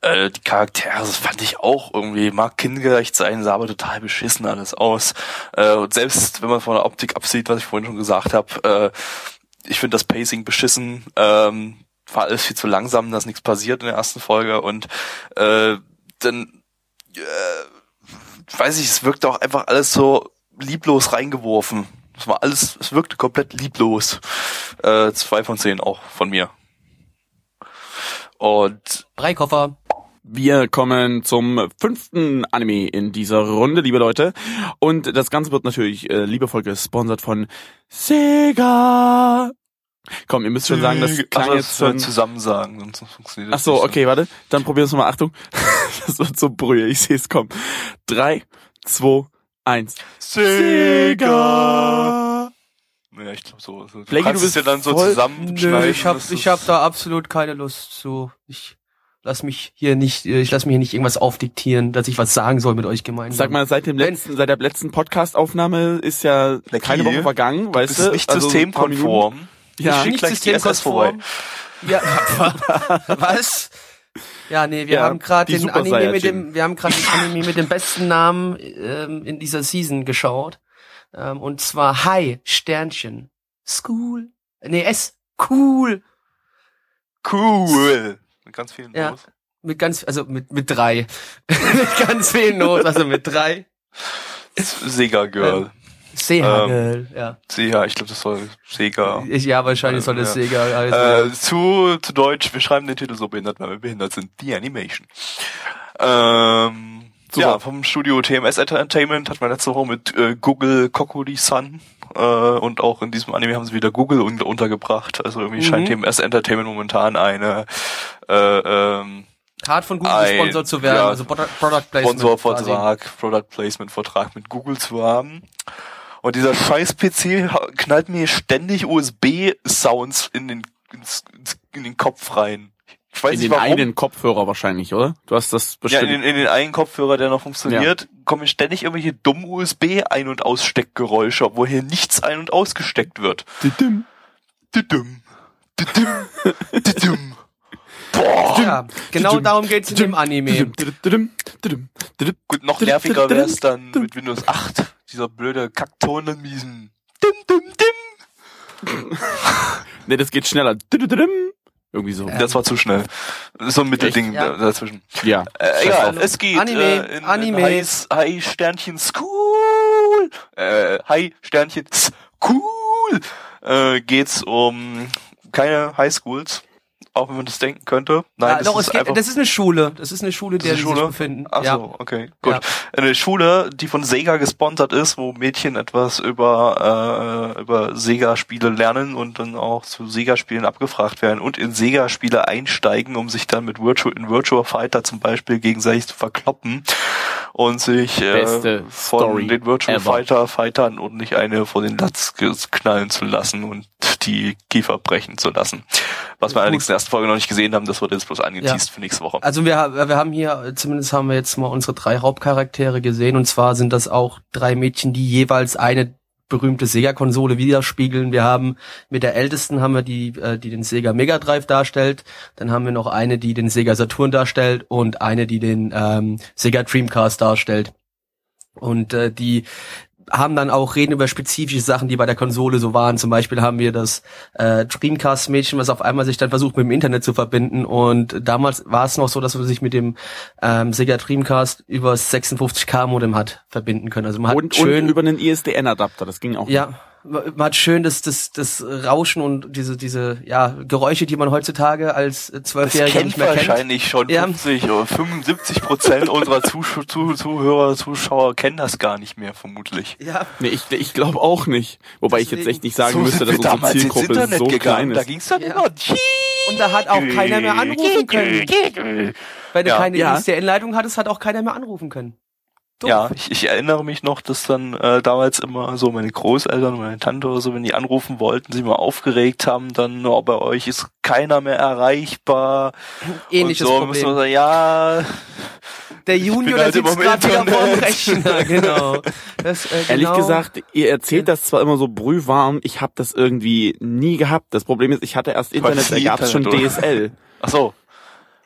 Äh, die Charaktere, das fand ich auch irgendwie, mag kindgerecht sein, sah aber total beschissen alles aus. Äh, und selbst wenn man von der Optik absieht, was ich vorhin schon gesagt habe, äh, ich finde das Pacing beschissen, ähm, war alles viel zu langsam, dass nichts passiert in der ersten Folge und äh, dann äh, weiß ich, es wirkt auch einfach alles so lieblos reingeworfen. Es war alles, es wirkte komplett lieblos. Äh, zwei von zehn auch von mir. Und Drei Koffer. Wir kommen zum fünften Anime in dieser Runde, liebe Leute. Und das Ganze wird natürlich äh, liebevoll gesponsert von Sega. Komm, ihr müsst schon sagen, das klang Ach, jetzt schon... zusammen sagen, sonst funktioniert das Ach so, nicht okay, warte. Dann probier es nochmal. Achtung. Das wird so brühe. Ich sehe es kommen. Drei, zwei, eins. Sega! Ja, ich glaube so. so. Du Blackie, kannst du es ja dann so zusammenschneiden. Nö, ich hab, das ich ist- hab da absolut keine Lust zu. Ich lass mich hier nicht, äh, ich lass mir hier nicht irgendwas aufdiktieren, dass ich was sagen soll mit euch gemeinsam. Sag mal, seit dem letzten, seit der letzten Podcast-Aufnahme ist ja Blackie, keine Woche vergangen, weißt du? nicht Also systemkonform. Ja. Nicht systemkonform. Ja, was? Ja, nee, wir Ja, haben gerade den Super Anime mit Saiyajin. dem, wir haben gerade den Anime mit dem besten Namen ähm, in dieser Season geschaut. Ähm, und zwar Hi Sternchen School. Nee, S cool Cool. Mit ganz vielen Ja. Los. mit ganz also mit mit drei mit ganz vielen Noten, also mit drei. Sega Girl. Sehagel, ja. Sega, ich glaube, das soll Sega. Ich, ja, wahrscheinlich soll das Ja. Sega heißen. Äh, zu, zu Deutsch, wir schreiben den Titel so behindert, weil wir behindert sind. The Animation. Ähm, Super. ja, vom Studio TMS Entertainment hat man letzte Woche mit äh, Google Kokuri-san äh, und auch in diesem Anime haben sie wieder Google un untergebracht. Also irgendwie Mhm. scheint TMS Entertainment momentan eine äh, ähm, Hart von Google ein- gesponsert zu werden, ja, also Product, Placement. Sponsorvertrag, Product Placement Vertrag mit Google zu haben. Und dieser scheiß PC knallt mir ständig USB-Sounds in den, ins, in den Kopf rein. Ich weiß In nicht den warum. einen Kopfhörer wahrscheinlich, oder? Du hast das ja, bestimmt. in, den- in den einen Kopfhörer, der noch funktioniert, kommen ständig irgendwelche dummen USB-Ein- und Aussteckgeräusche, obwohl hier nichts ein- und ausgesteckt wird. Düdüm. Düdüm. Düdüm. Düdüm. Boah. Ja, genau darum geht's in dem Anime. Gut, noch nerviger wäre es dann mit Windows 8. Dieser blöde Kackton dann miesen. Dim, dim, dim. Nee, das geht schneller. Irgendwie so. Das war zu schnell. So ein Mittelding Ja. dazwischen. Ja. Äh, egal, es geht Anime, äh, in, Anime. in High, High Sternchen School. Äh, High Sternchen School. Äh, geht's um keine Highschools, auch wenn man das denken könnte. Nein, ja, das doch, ist geht, das ist eine Schule. Das ist eine Schule, der eine sich Schule? befinden. Ach ja. so, okay, gut. Ja. Eine Schule, die von Sega gesponsert ist, wo Mädchen etwas über äh, über Sega-Spiele lernen und dann auch zu Sega-Spielen abgefragt werden und in Sega-Spiele einsteigen, um sich dann mit Virtual in Virtual Fighter zum Beispiel gegenseitig zu verkloppen und sich äh, von Story den Virtual ever. Fighter Fightern und nicht eine vor den Latz knallen zu lassen und die Kiefer brechen zu lassen. Was wir Gut. allerdings in der ersten Folge noch nicht gesehen haben, das wurde jetzt bloß angeteased für nächste Woche. Also wir, wir haben hier, zumindest haben wir jetzt mal unsere drei Hauptcharaktere gesehen und zwar sind das auch drei Mädchen, die jeweils eine berühmte Sega-Konsole widerspiegeln. Wir haben mit der ältesten haben wir die, äh, die den Sega Mega Drive darstellt. Dann haben wir noch eine, die den Sega Saturn darstellt und eine, die den ähm, Sega Dreamcast darstellt. Und äh, die haben dann auch reden über spezifische Sachen, die bei der Konsole so waren. Zum Beispiel haben wir das äh, Dreamcast-Mädchen, was auf einmal sich dann versucht, mit dem Internet zu verbinden. Und damals war es noch so, dass man sich mit dem ähm, Sega Dreamcast über 56K-Modem hat verbinden können. Also man hat Und, schön und über einen ISDN-Adapter, das ging auch. ja, man hat schön das, das, das Rauschen und diese, diese, ja, Geräusche, die man heutzutage als äh, Zwölfjähriger kennt nicht mehr kennt. wahrscheinlich schon Ja. 50 oder 75 Prozent unserer Zusch Zuh Zuhörer, Zuschauer kennen das gar nicht mehr, vermutlich. Ja, Nee, ich, ich glaube auch nicht. Wobei ich jetzt Deswegen- echt nicht sagen So müsste, dass unsere damals ins Zielgruppe Internet so klein gegangen. Da ist. ging's dann Ja. immer. und da hat auch keiner mehr anrufen können. Wenn du Ja. keine Ja. ISDN-Leitung hattest, hat auch keiner mehr anrufen können. Doof. Ja, ich, ich erinnere mich noch, dass dann äh, damals immer so meine Großeltern, meine Tante oder so, wenn die anrufen wollten, sich mal aufgeregt haben, dann, oh, bei euch ist keiner mehr erreichlich Ähnliches und so, Problem. müssen wir sagen, ja, der Junior, der halt sitzt gerade wieder vorm. Rechner, genau. Das, äh, Ehrlich genau. gesagt, ihr erzählt das zwar immer so brühwarm, ich habe das irgendwie nie gehabt. Das Problem ist, ich hatte erst Internet, da gab's schon? DSL. Ach so.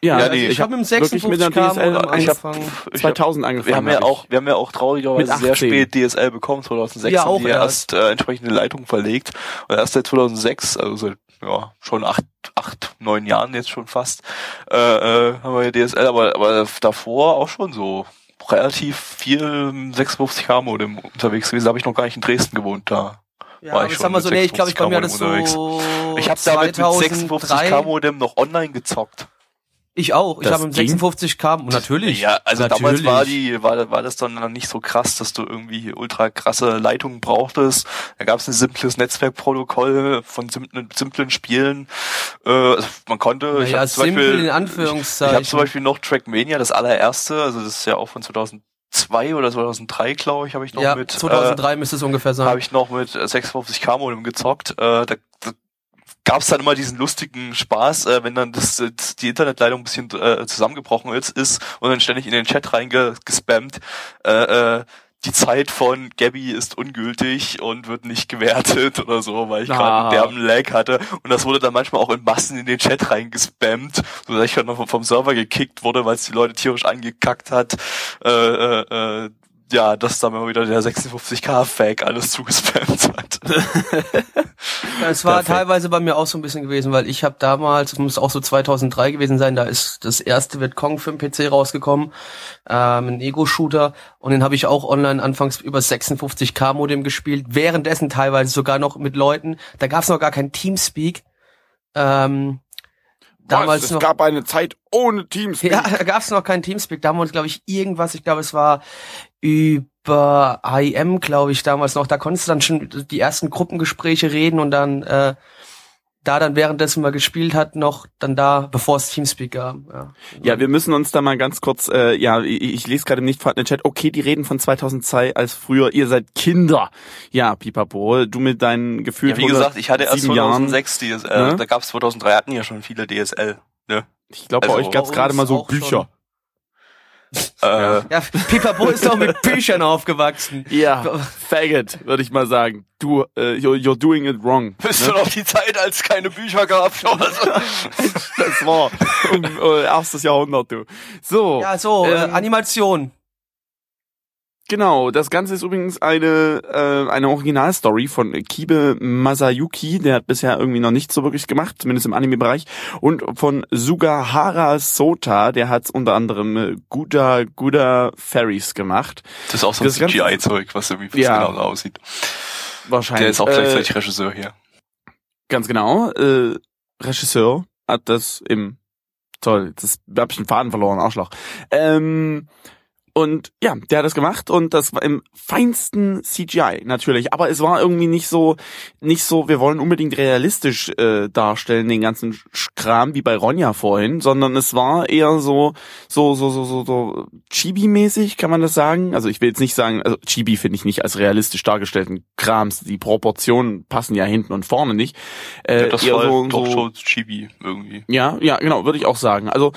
Ja, Ja, also nee. ich ich habe mit dem wirklich mit 56 einer kam DSL am ich hab- Anfang. Ich 2000 angefangen. Wir haben ja auch, wir haben ja auch traurigerweise sehr 18. spät DSL bekommen, 2006 Ja, haben auch die erst. erst äh, entsprechende Leitungen verlegt. Und erst seit 2006, also seit ja, schon acht, acht, neun Jahren jetzt schon fast, äh, äh, haben wir ja DSL, aber, aber davor auch schon so relativ viel 56K Modem unterwegs gewesen. Da habe ich noch gar nicht in Dresden gewohnt, da. Ja, war ich schon mit so, nee, ich glaube, ich bei mir 56K alles so Ich habe damit mit 2003. 56K Modem noch online gezockt. Ich auch. Ich habe mit ging? 56 kam natürlich. Ja, also natürlich. damals war die, war, war das dann noch nicht so krass, dass du irgendwie ultra krasse Leitungen brauchtest. Da gab es ein simples Netzwerkprotokoll von simplen, simplen Spielen. Äh, also man konnte, ich Naja, habe zum, simpel in Beispiel- ich Anführungszeichen. hab zum Beispiel noch Trackmania, das allererste, also das ist ja auch von 2002 oder 2003, glaube ich, habe ich noch ja, mit. 2003 müsste es ungefähr Äh, sein. habe ich noch mit äh, 56k Modem gezockt. Äh, da, da gab's dann immer diesen lustigen Spaß, äh, wenn dann das, das die Internetleitung ein bisschen äh, zusammengebrochen ist, ist und dann ständig in den Chat reingespammt. Äh, äh, die Zeit von Gabby ist ungültig und wird nicht gewertet oder so, weil ich gerade Ah. einen derben Lag hatte. Und das wurde dann manchmal auch in Massen in den Chat reingespammt, sodass ich dann noch vom Server gekickt wurde, weil es die Leute tierisch angekackt hat. Äh, äh, äh, ja, dass da mal wieder der 56k-Fake alles zugespammt hat. Es war Perfekt. teilweise bei mir auch so ein bisschen gewesen, weil ich habe damals, das muss auch so 2003 gewesen sein, da ist das erste Vietcong für den PC rausgekommen, ähm, ein Ego-Shooter und den habe ich auch online anfangs über 56k Modem gespielt, währenddessen teilweise sogar noch mit Leuten, da gab es noch gar kein Teamspeak, ähm, damals Was? noch Es gab eine Zeit ohne Teamspeak. ja, da gab es noch keinen Teamspeak. Da haben wir uns, glaube ich, irgendwas, ich glaube, es war über IM, glaube ich, damals noch. Da konntest du dann schon die ersten Gruppengespräche reden und dann äh, da dann währenddessen mal gespielt hat, noch dann da, bevor es Teamspeak gab. Ja, Ja, wir müssen uns da mal ganz kurz, äh, ja, ich, ich lese gerade im nicht vorhandenen Chat, okay, die reden von 2002 als früher, ihr seid Kinder. Ja, Pipapo, du mit deinen Gefühlen. Ja, wie gesagt, ich hatte erst 2006. 2006 DSL. Ne? Da gab's 2003 hatten ja schon viele DSL. Ne? Ich glaube, bei Also euch gab's bei gerade mal so auch schon. Äh, ja Pipapo ist doch mit Büchern aufgewachsen. Ja, faggot, würde ich mal sagen. Du, äh, you're, you're doing it wrong. Bist du noch die Zeit, als es keine Bücher gab? Oder so? Das war um, äh, erstes Jahrhundert, du. So, Ja, so, äh, Ähm, Animation. Genau, das Ganze ist übrigens eine, äh, eine Originalstory von Kibe Masayuki, der hat bisher irgendwie noch nichts so wirklich gemacht, zumindest im Anime-Bereich, und von Sugahara Sota, der hat unter anderem äh, Guda Guda Fairies gemacht. Das ist auch so ein CGI-Zeug, was irgendwie Ja. genau so aussieht. Wahrscheinlich. Der ist auch äh, gleichzeitig Regisseur hier. Ganz genau. Äh, Regisseur hat das im toll, das hab ich den Faden verloren, Arschloch. Ähm, und ja, der hat das gemacht und das war im feinsten CGI natürlich, aber es war irgendwie nicht so nicht so, wir wollen unbedingt realistisch äh, darstellen den ganzen Kram wie bei Ronja vorhin, sondern es war eher so so so so so, so Chibi-mäßig, kann man das sagen? Also ich will jetzt nicht sagen, also Chibi finde ich nicht als realistisch dargestellten Krams, die Proportionen passen ja hinten und vorne nicht. Äh, ja, das war so, doch so, schon Chibi irgendwie. ja, ja, genau, würde ich auch sagen. Also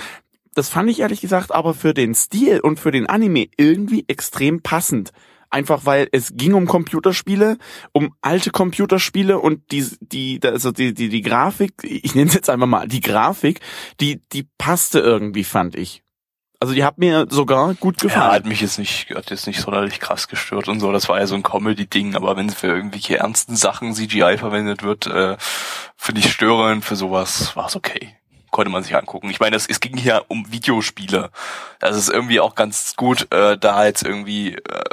das fand ich ehrlich gesagt aber für den Stil und für den Anime irgendwie extrem passend. Einfach weil es ging um Computerspiele, um alte Computerspiele und die, die, also die, die, die Grafik, ich nenne es jetzt einfach mal, die Grafik, die, die passte irgendwie, fand ich. Also die hat mir sogar gut Ja, gefallen. hat mich jetzt nicht, hat jetzt nicht sonderlich krass gestört und so. Das war ja so ein Comedy-Ding, aber wenn für irgendwelche ernsten Sachen CGI verwendet wird, äh, finde ich störend. Für sowas war es okay. Konnte man sich angucken. Ich meine, es, es ging hier um Videospiele. Das ist irgendwie auch ganz gut, äh, da jetzt irgendwie äh,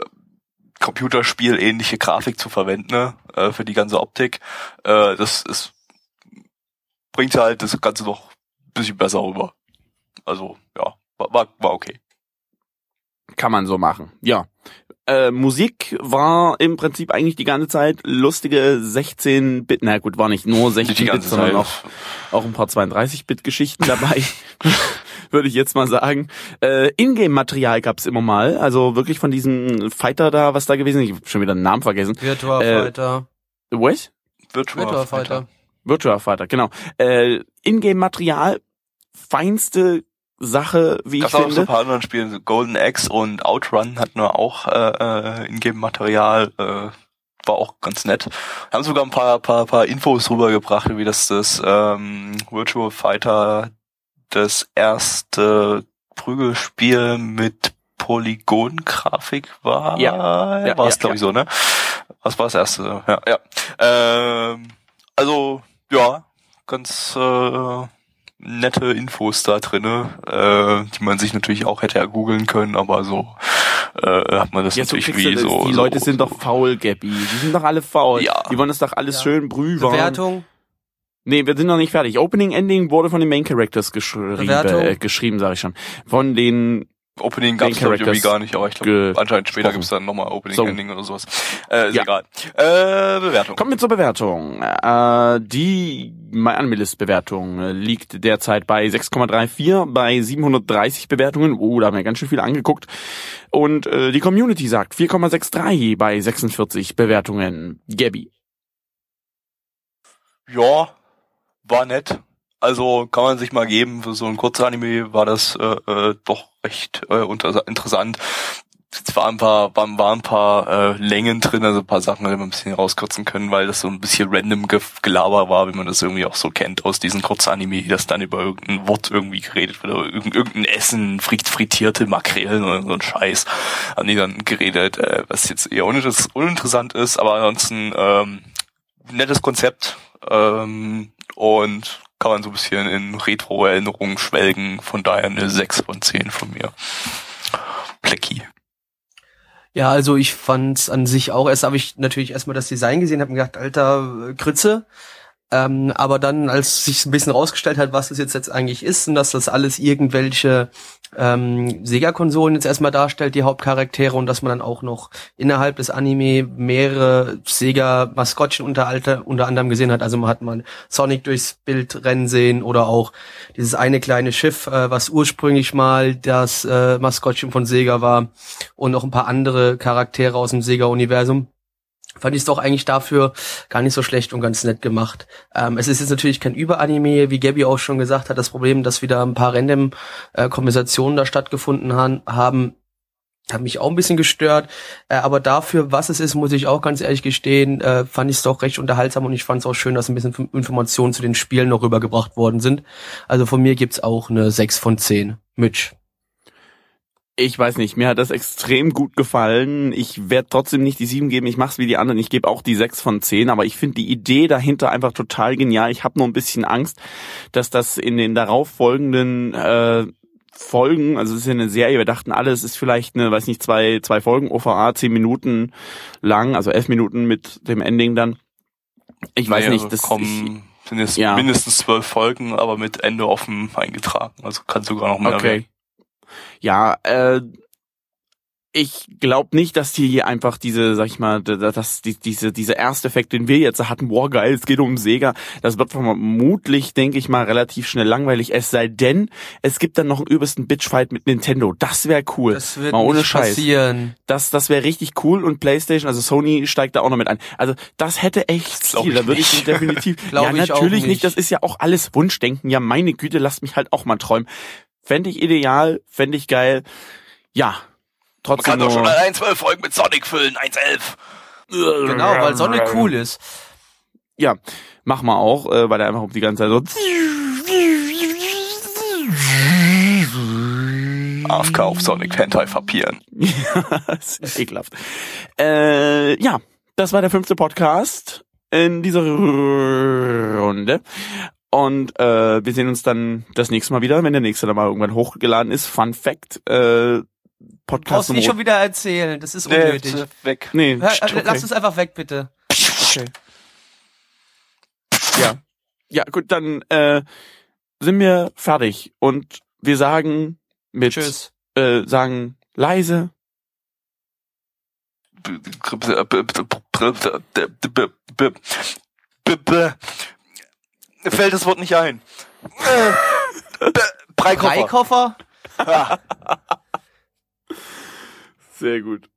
Computerspiel ähnliche Grafik zu verwenden, ne? äh, für die ganze Optik. Äh, das ist, bringt halt das Ganze noch ein bisschen besser rüber. Also, ja, war, war, war okay. Kann man so machen, ja. Äh, Musik war im Prinzip eigentlich die ganze Zeit lustige 16-Bit, na gut, war nicht nur Nicht die 16-Bit, ganze sondern auch, auch ein paar 32-Bit-Geschichten dabei, würde ich jetzt mal sagen. Äh, Ingame-Material gab's immer mal, also wirklich von diesem Fighter da, was da gewesen ist, ich hab schon wieder den Namen vergessen. Virtua äh, Fighter. Was? Virtua, Virtua Fighter. Virtua Fighter, genau. Äh, Ingame-Material, feinste Sache, wie Gab's ich auch noch so ein finde. paar anderen Spiele, Golden Axe und Outrun hatten wir auch äh, äh, Ingame-Material, äh, war auch ganz nett. Haben sogar ein paar, paar, paar Infos rübergebracht, wie das das ähm, Virtual Fighter das erste Prügelspiel mit Polygon-Grafik war. Ja. Ja, war es ja, glaube ich so, ne? Was war das erste? Ja, ja. Ähm, also ja, ganz äh, nette Infos da drinne, äh, die man sich natürlich auch hätte ergoogeln können, aber so äh, hat man das Ja, so natürlich du wie das. so. die so, Leute sind so. doch faul, Gabby. Die sind doch alle faul. Ja. Die wollen das doch alles Ja. schön brühen. Bewertung. Nee, wir sind noch nicht fertig. Opening Ending wurde von den Main Characters geschrieben, Bewertung? äh, geschrieben, sage ich schon. Von den Opening glaub ich irgendwie gar nicht, aber ich glaube anscheinend später gesprochen. gibt's dann nochmal Opening So. Ending oder sowas. Äh, ist Ja. egal. Äh, Bewertung. Kommen wir zur Bewertung. Äh, die MyAnimalist-Bewertung äh, liegt derzeit bei 6,34 bei 730 Bewertungen. Oh, da haben wir ganz schön viel angeguckt. Und äh, die Community sagt 4,63 bei 46 Bewertungen. Gabby. Ja, war nett. Also kann man sich mal geben. Für so ein Kurzanime war das äh, äh, doch recht äh, interessant. Es waren ein paar, waren, waren ein paar äh, Längen drin, also ein paar Sachen hätte man ein bisschen rauskürzen können, weil das so ein bisschen random Ge Gelaber war, wie man das irgendwie auch so kennt aus diesen Kurzanime, das dann über irgendein Wort irgendwie geredet wird, oder irgendein, Essen, frit frittierte Makrelen oder so ein Scheiß, haben die dann geredet, äh, was jetzt eher uninter- uninteressant ist, aber ansonsten ähm, nettes Konzept ähm, und kann man so ein bisschen in Retro-Erinnerungen schwelgen, von daher eine 6 von 10 von mir. Plecki. Ja, also ich fand's an sich auch. Erst habe ich natürlich erstmal das Design gesehen, habe mir gedacht, alter äh, Grütze. Ähm, aber dann, als sich ein bisschen rausgestellt hat, was das jetzt, jetzt eigentlich ist und dass das alles irgendwelche ähm, Sega-Konsolen jetzt erstmal darstellt, die Hauptcharaktere und dass man dann auch noch innerhalb des Anime mehrere Sega-Maskottchen unter, unter anderem gesehen hat. Also man hat mal Sonic durchs Bild rennen sehen oder auch dieses eine kleine Schiff, äh, was ursprünglich mal das äh, Maskottchen von Sega war und noch ein paar andere Charaktere aus dem Sega-Universum fand ich es doch eigentlich dafür gar nicht so schlecht und ganz nett gemacht. Ähm, es ist jetzt natürlich kein Überanime, wie Gabby auch schon gesagt hat, das Problem, dass wieder ein paar random äh, Kompensationen da stattgefunden han haben, hat mich auch ein bisschen gestört. Äh, aber dafür, was es ist, muss ich auch ganz ehrlich gestehen, äh, fand ich es doch recht unterhaltsam und ich fand es auch schön, dass ein bisschen Informationen zu den Spielen noch rübergebracht worden sind. Also von mir gibt's auch eine 6 von 10. Mitch. Ich weiß nicht, mir hat das extrem gut gefallen. Ich werde trotzdem nicht die 7 geben, ich mach's wie die anderen. Ich gebe auch die 6 von 10, aber ich finde die Idee dahinter einfach total genial. Ich habe nur ein bisschen Angst, dass das in den darauffolgenden äh, Folgen, also es ist ja eine Serie, wir dachten alle, es ist vielleicht eine, weiß nicht, zwei, zwei Folgen, OVA, 10 Minuten lang, also 11 Minuten mit dem Ending dann. Ich weiß Nee, nicht, das ich, kommen, sind jetzt ja. mindestens zwölf Folgen, aber mit Ende offen eingetragen. Also kann sogar noch mehr Okay. werden. Ja, äh, ich glaube nicht, dass die hier einfach diese, sag ich mal, dass die, diese, diese erste Effekt, den wir jetzt hatten, boah geil, es geht um Sega, das wird vermutlich, denke ich mal, relativ schnell langweilig, es sei denn, es gibt dann noch einen übelsten Bitchfight mit Nintendo. Das wäre cool. Das wird Mal ohne nicht Scheiß. passieren. Das, das wäre richtig cool und PlayStation, also Sony steigt da auch noch mit ein. Also das hätte echt Stil, ich da würde ich definitiv. Ja, natürlich nicht. nicht. Das ist ja auch alles Wunschdenken. Ja, meine Güte, lasst mich halt auch mal träumen. Fände ich ideal, fände ich geil. Ja, Man trotzdem kann doch schon allein zwölf Folgen mit Sonic füllen, 1.11. Genau, weil Sonne cool ist. Ja, mach mal auch, äh, weil er einfach die ganze Zeit so AFK auf Sonic Hentai verpieren. das ist ekelhaft. Äh, ja, das war der fünfte Podcast in dieser Runde. Und äh, wir sehen uns dann das nächste Mal wieder, wenn der nächste dann mal irgendwann hochgeladen ist. Fun Fact, äh, Podcast Brauchst du nicht schon wieder erzählen, das ist Nee, unnötig. bitte weg. Nee, Hör, pst, äh, okay. Lass es einfach weg, bitte. Okay. Ja. Ja, gut, dann äh, sind wir fertig und wir sagen mit Tschüss. äh, sagen leise Fällt das Wort nicht ein. Äh, Breikoffer. Freikoffer? Ja. sehr gut.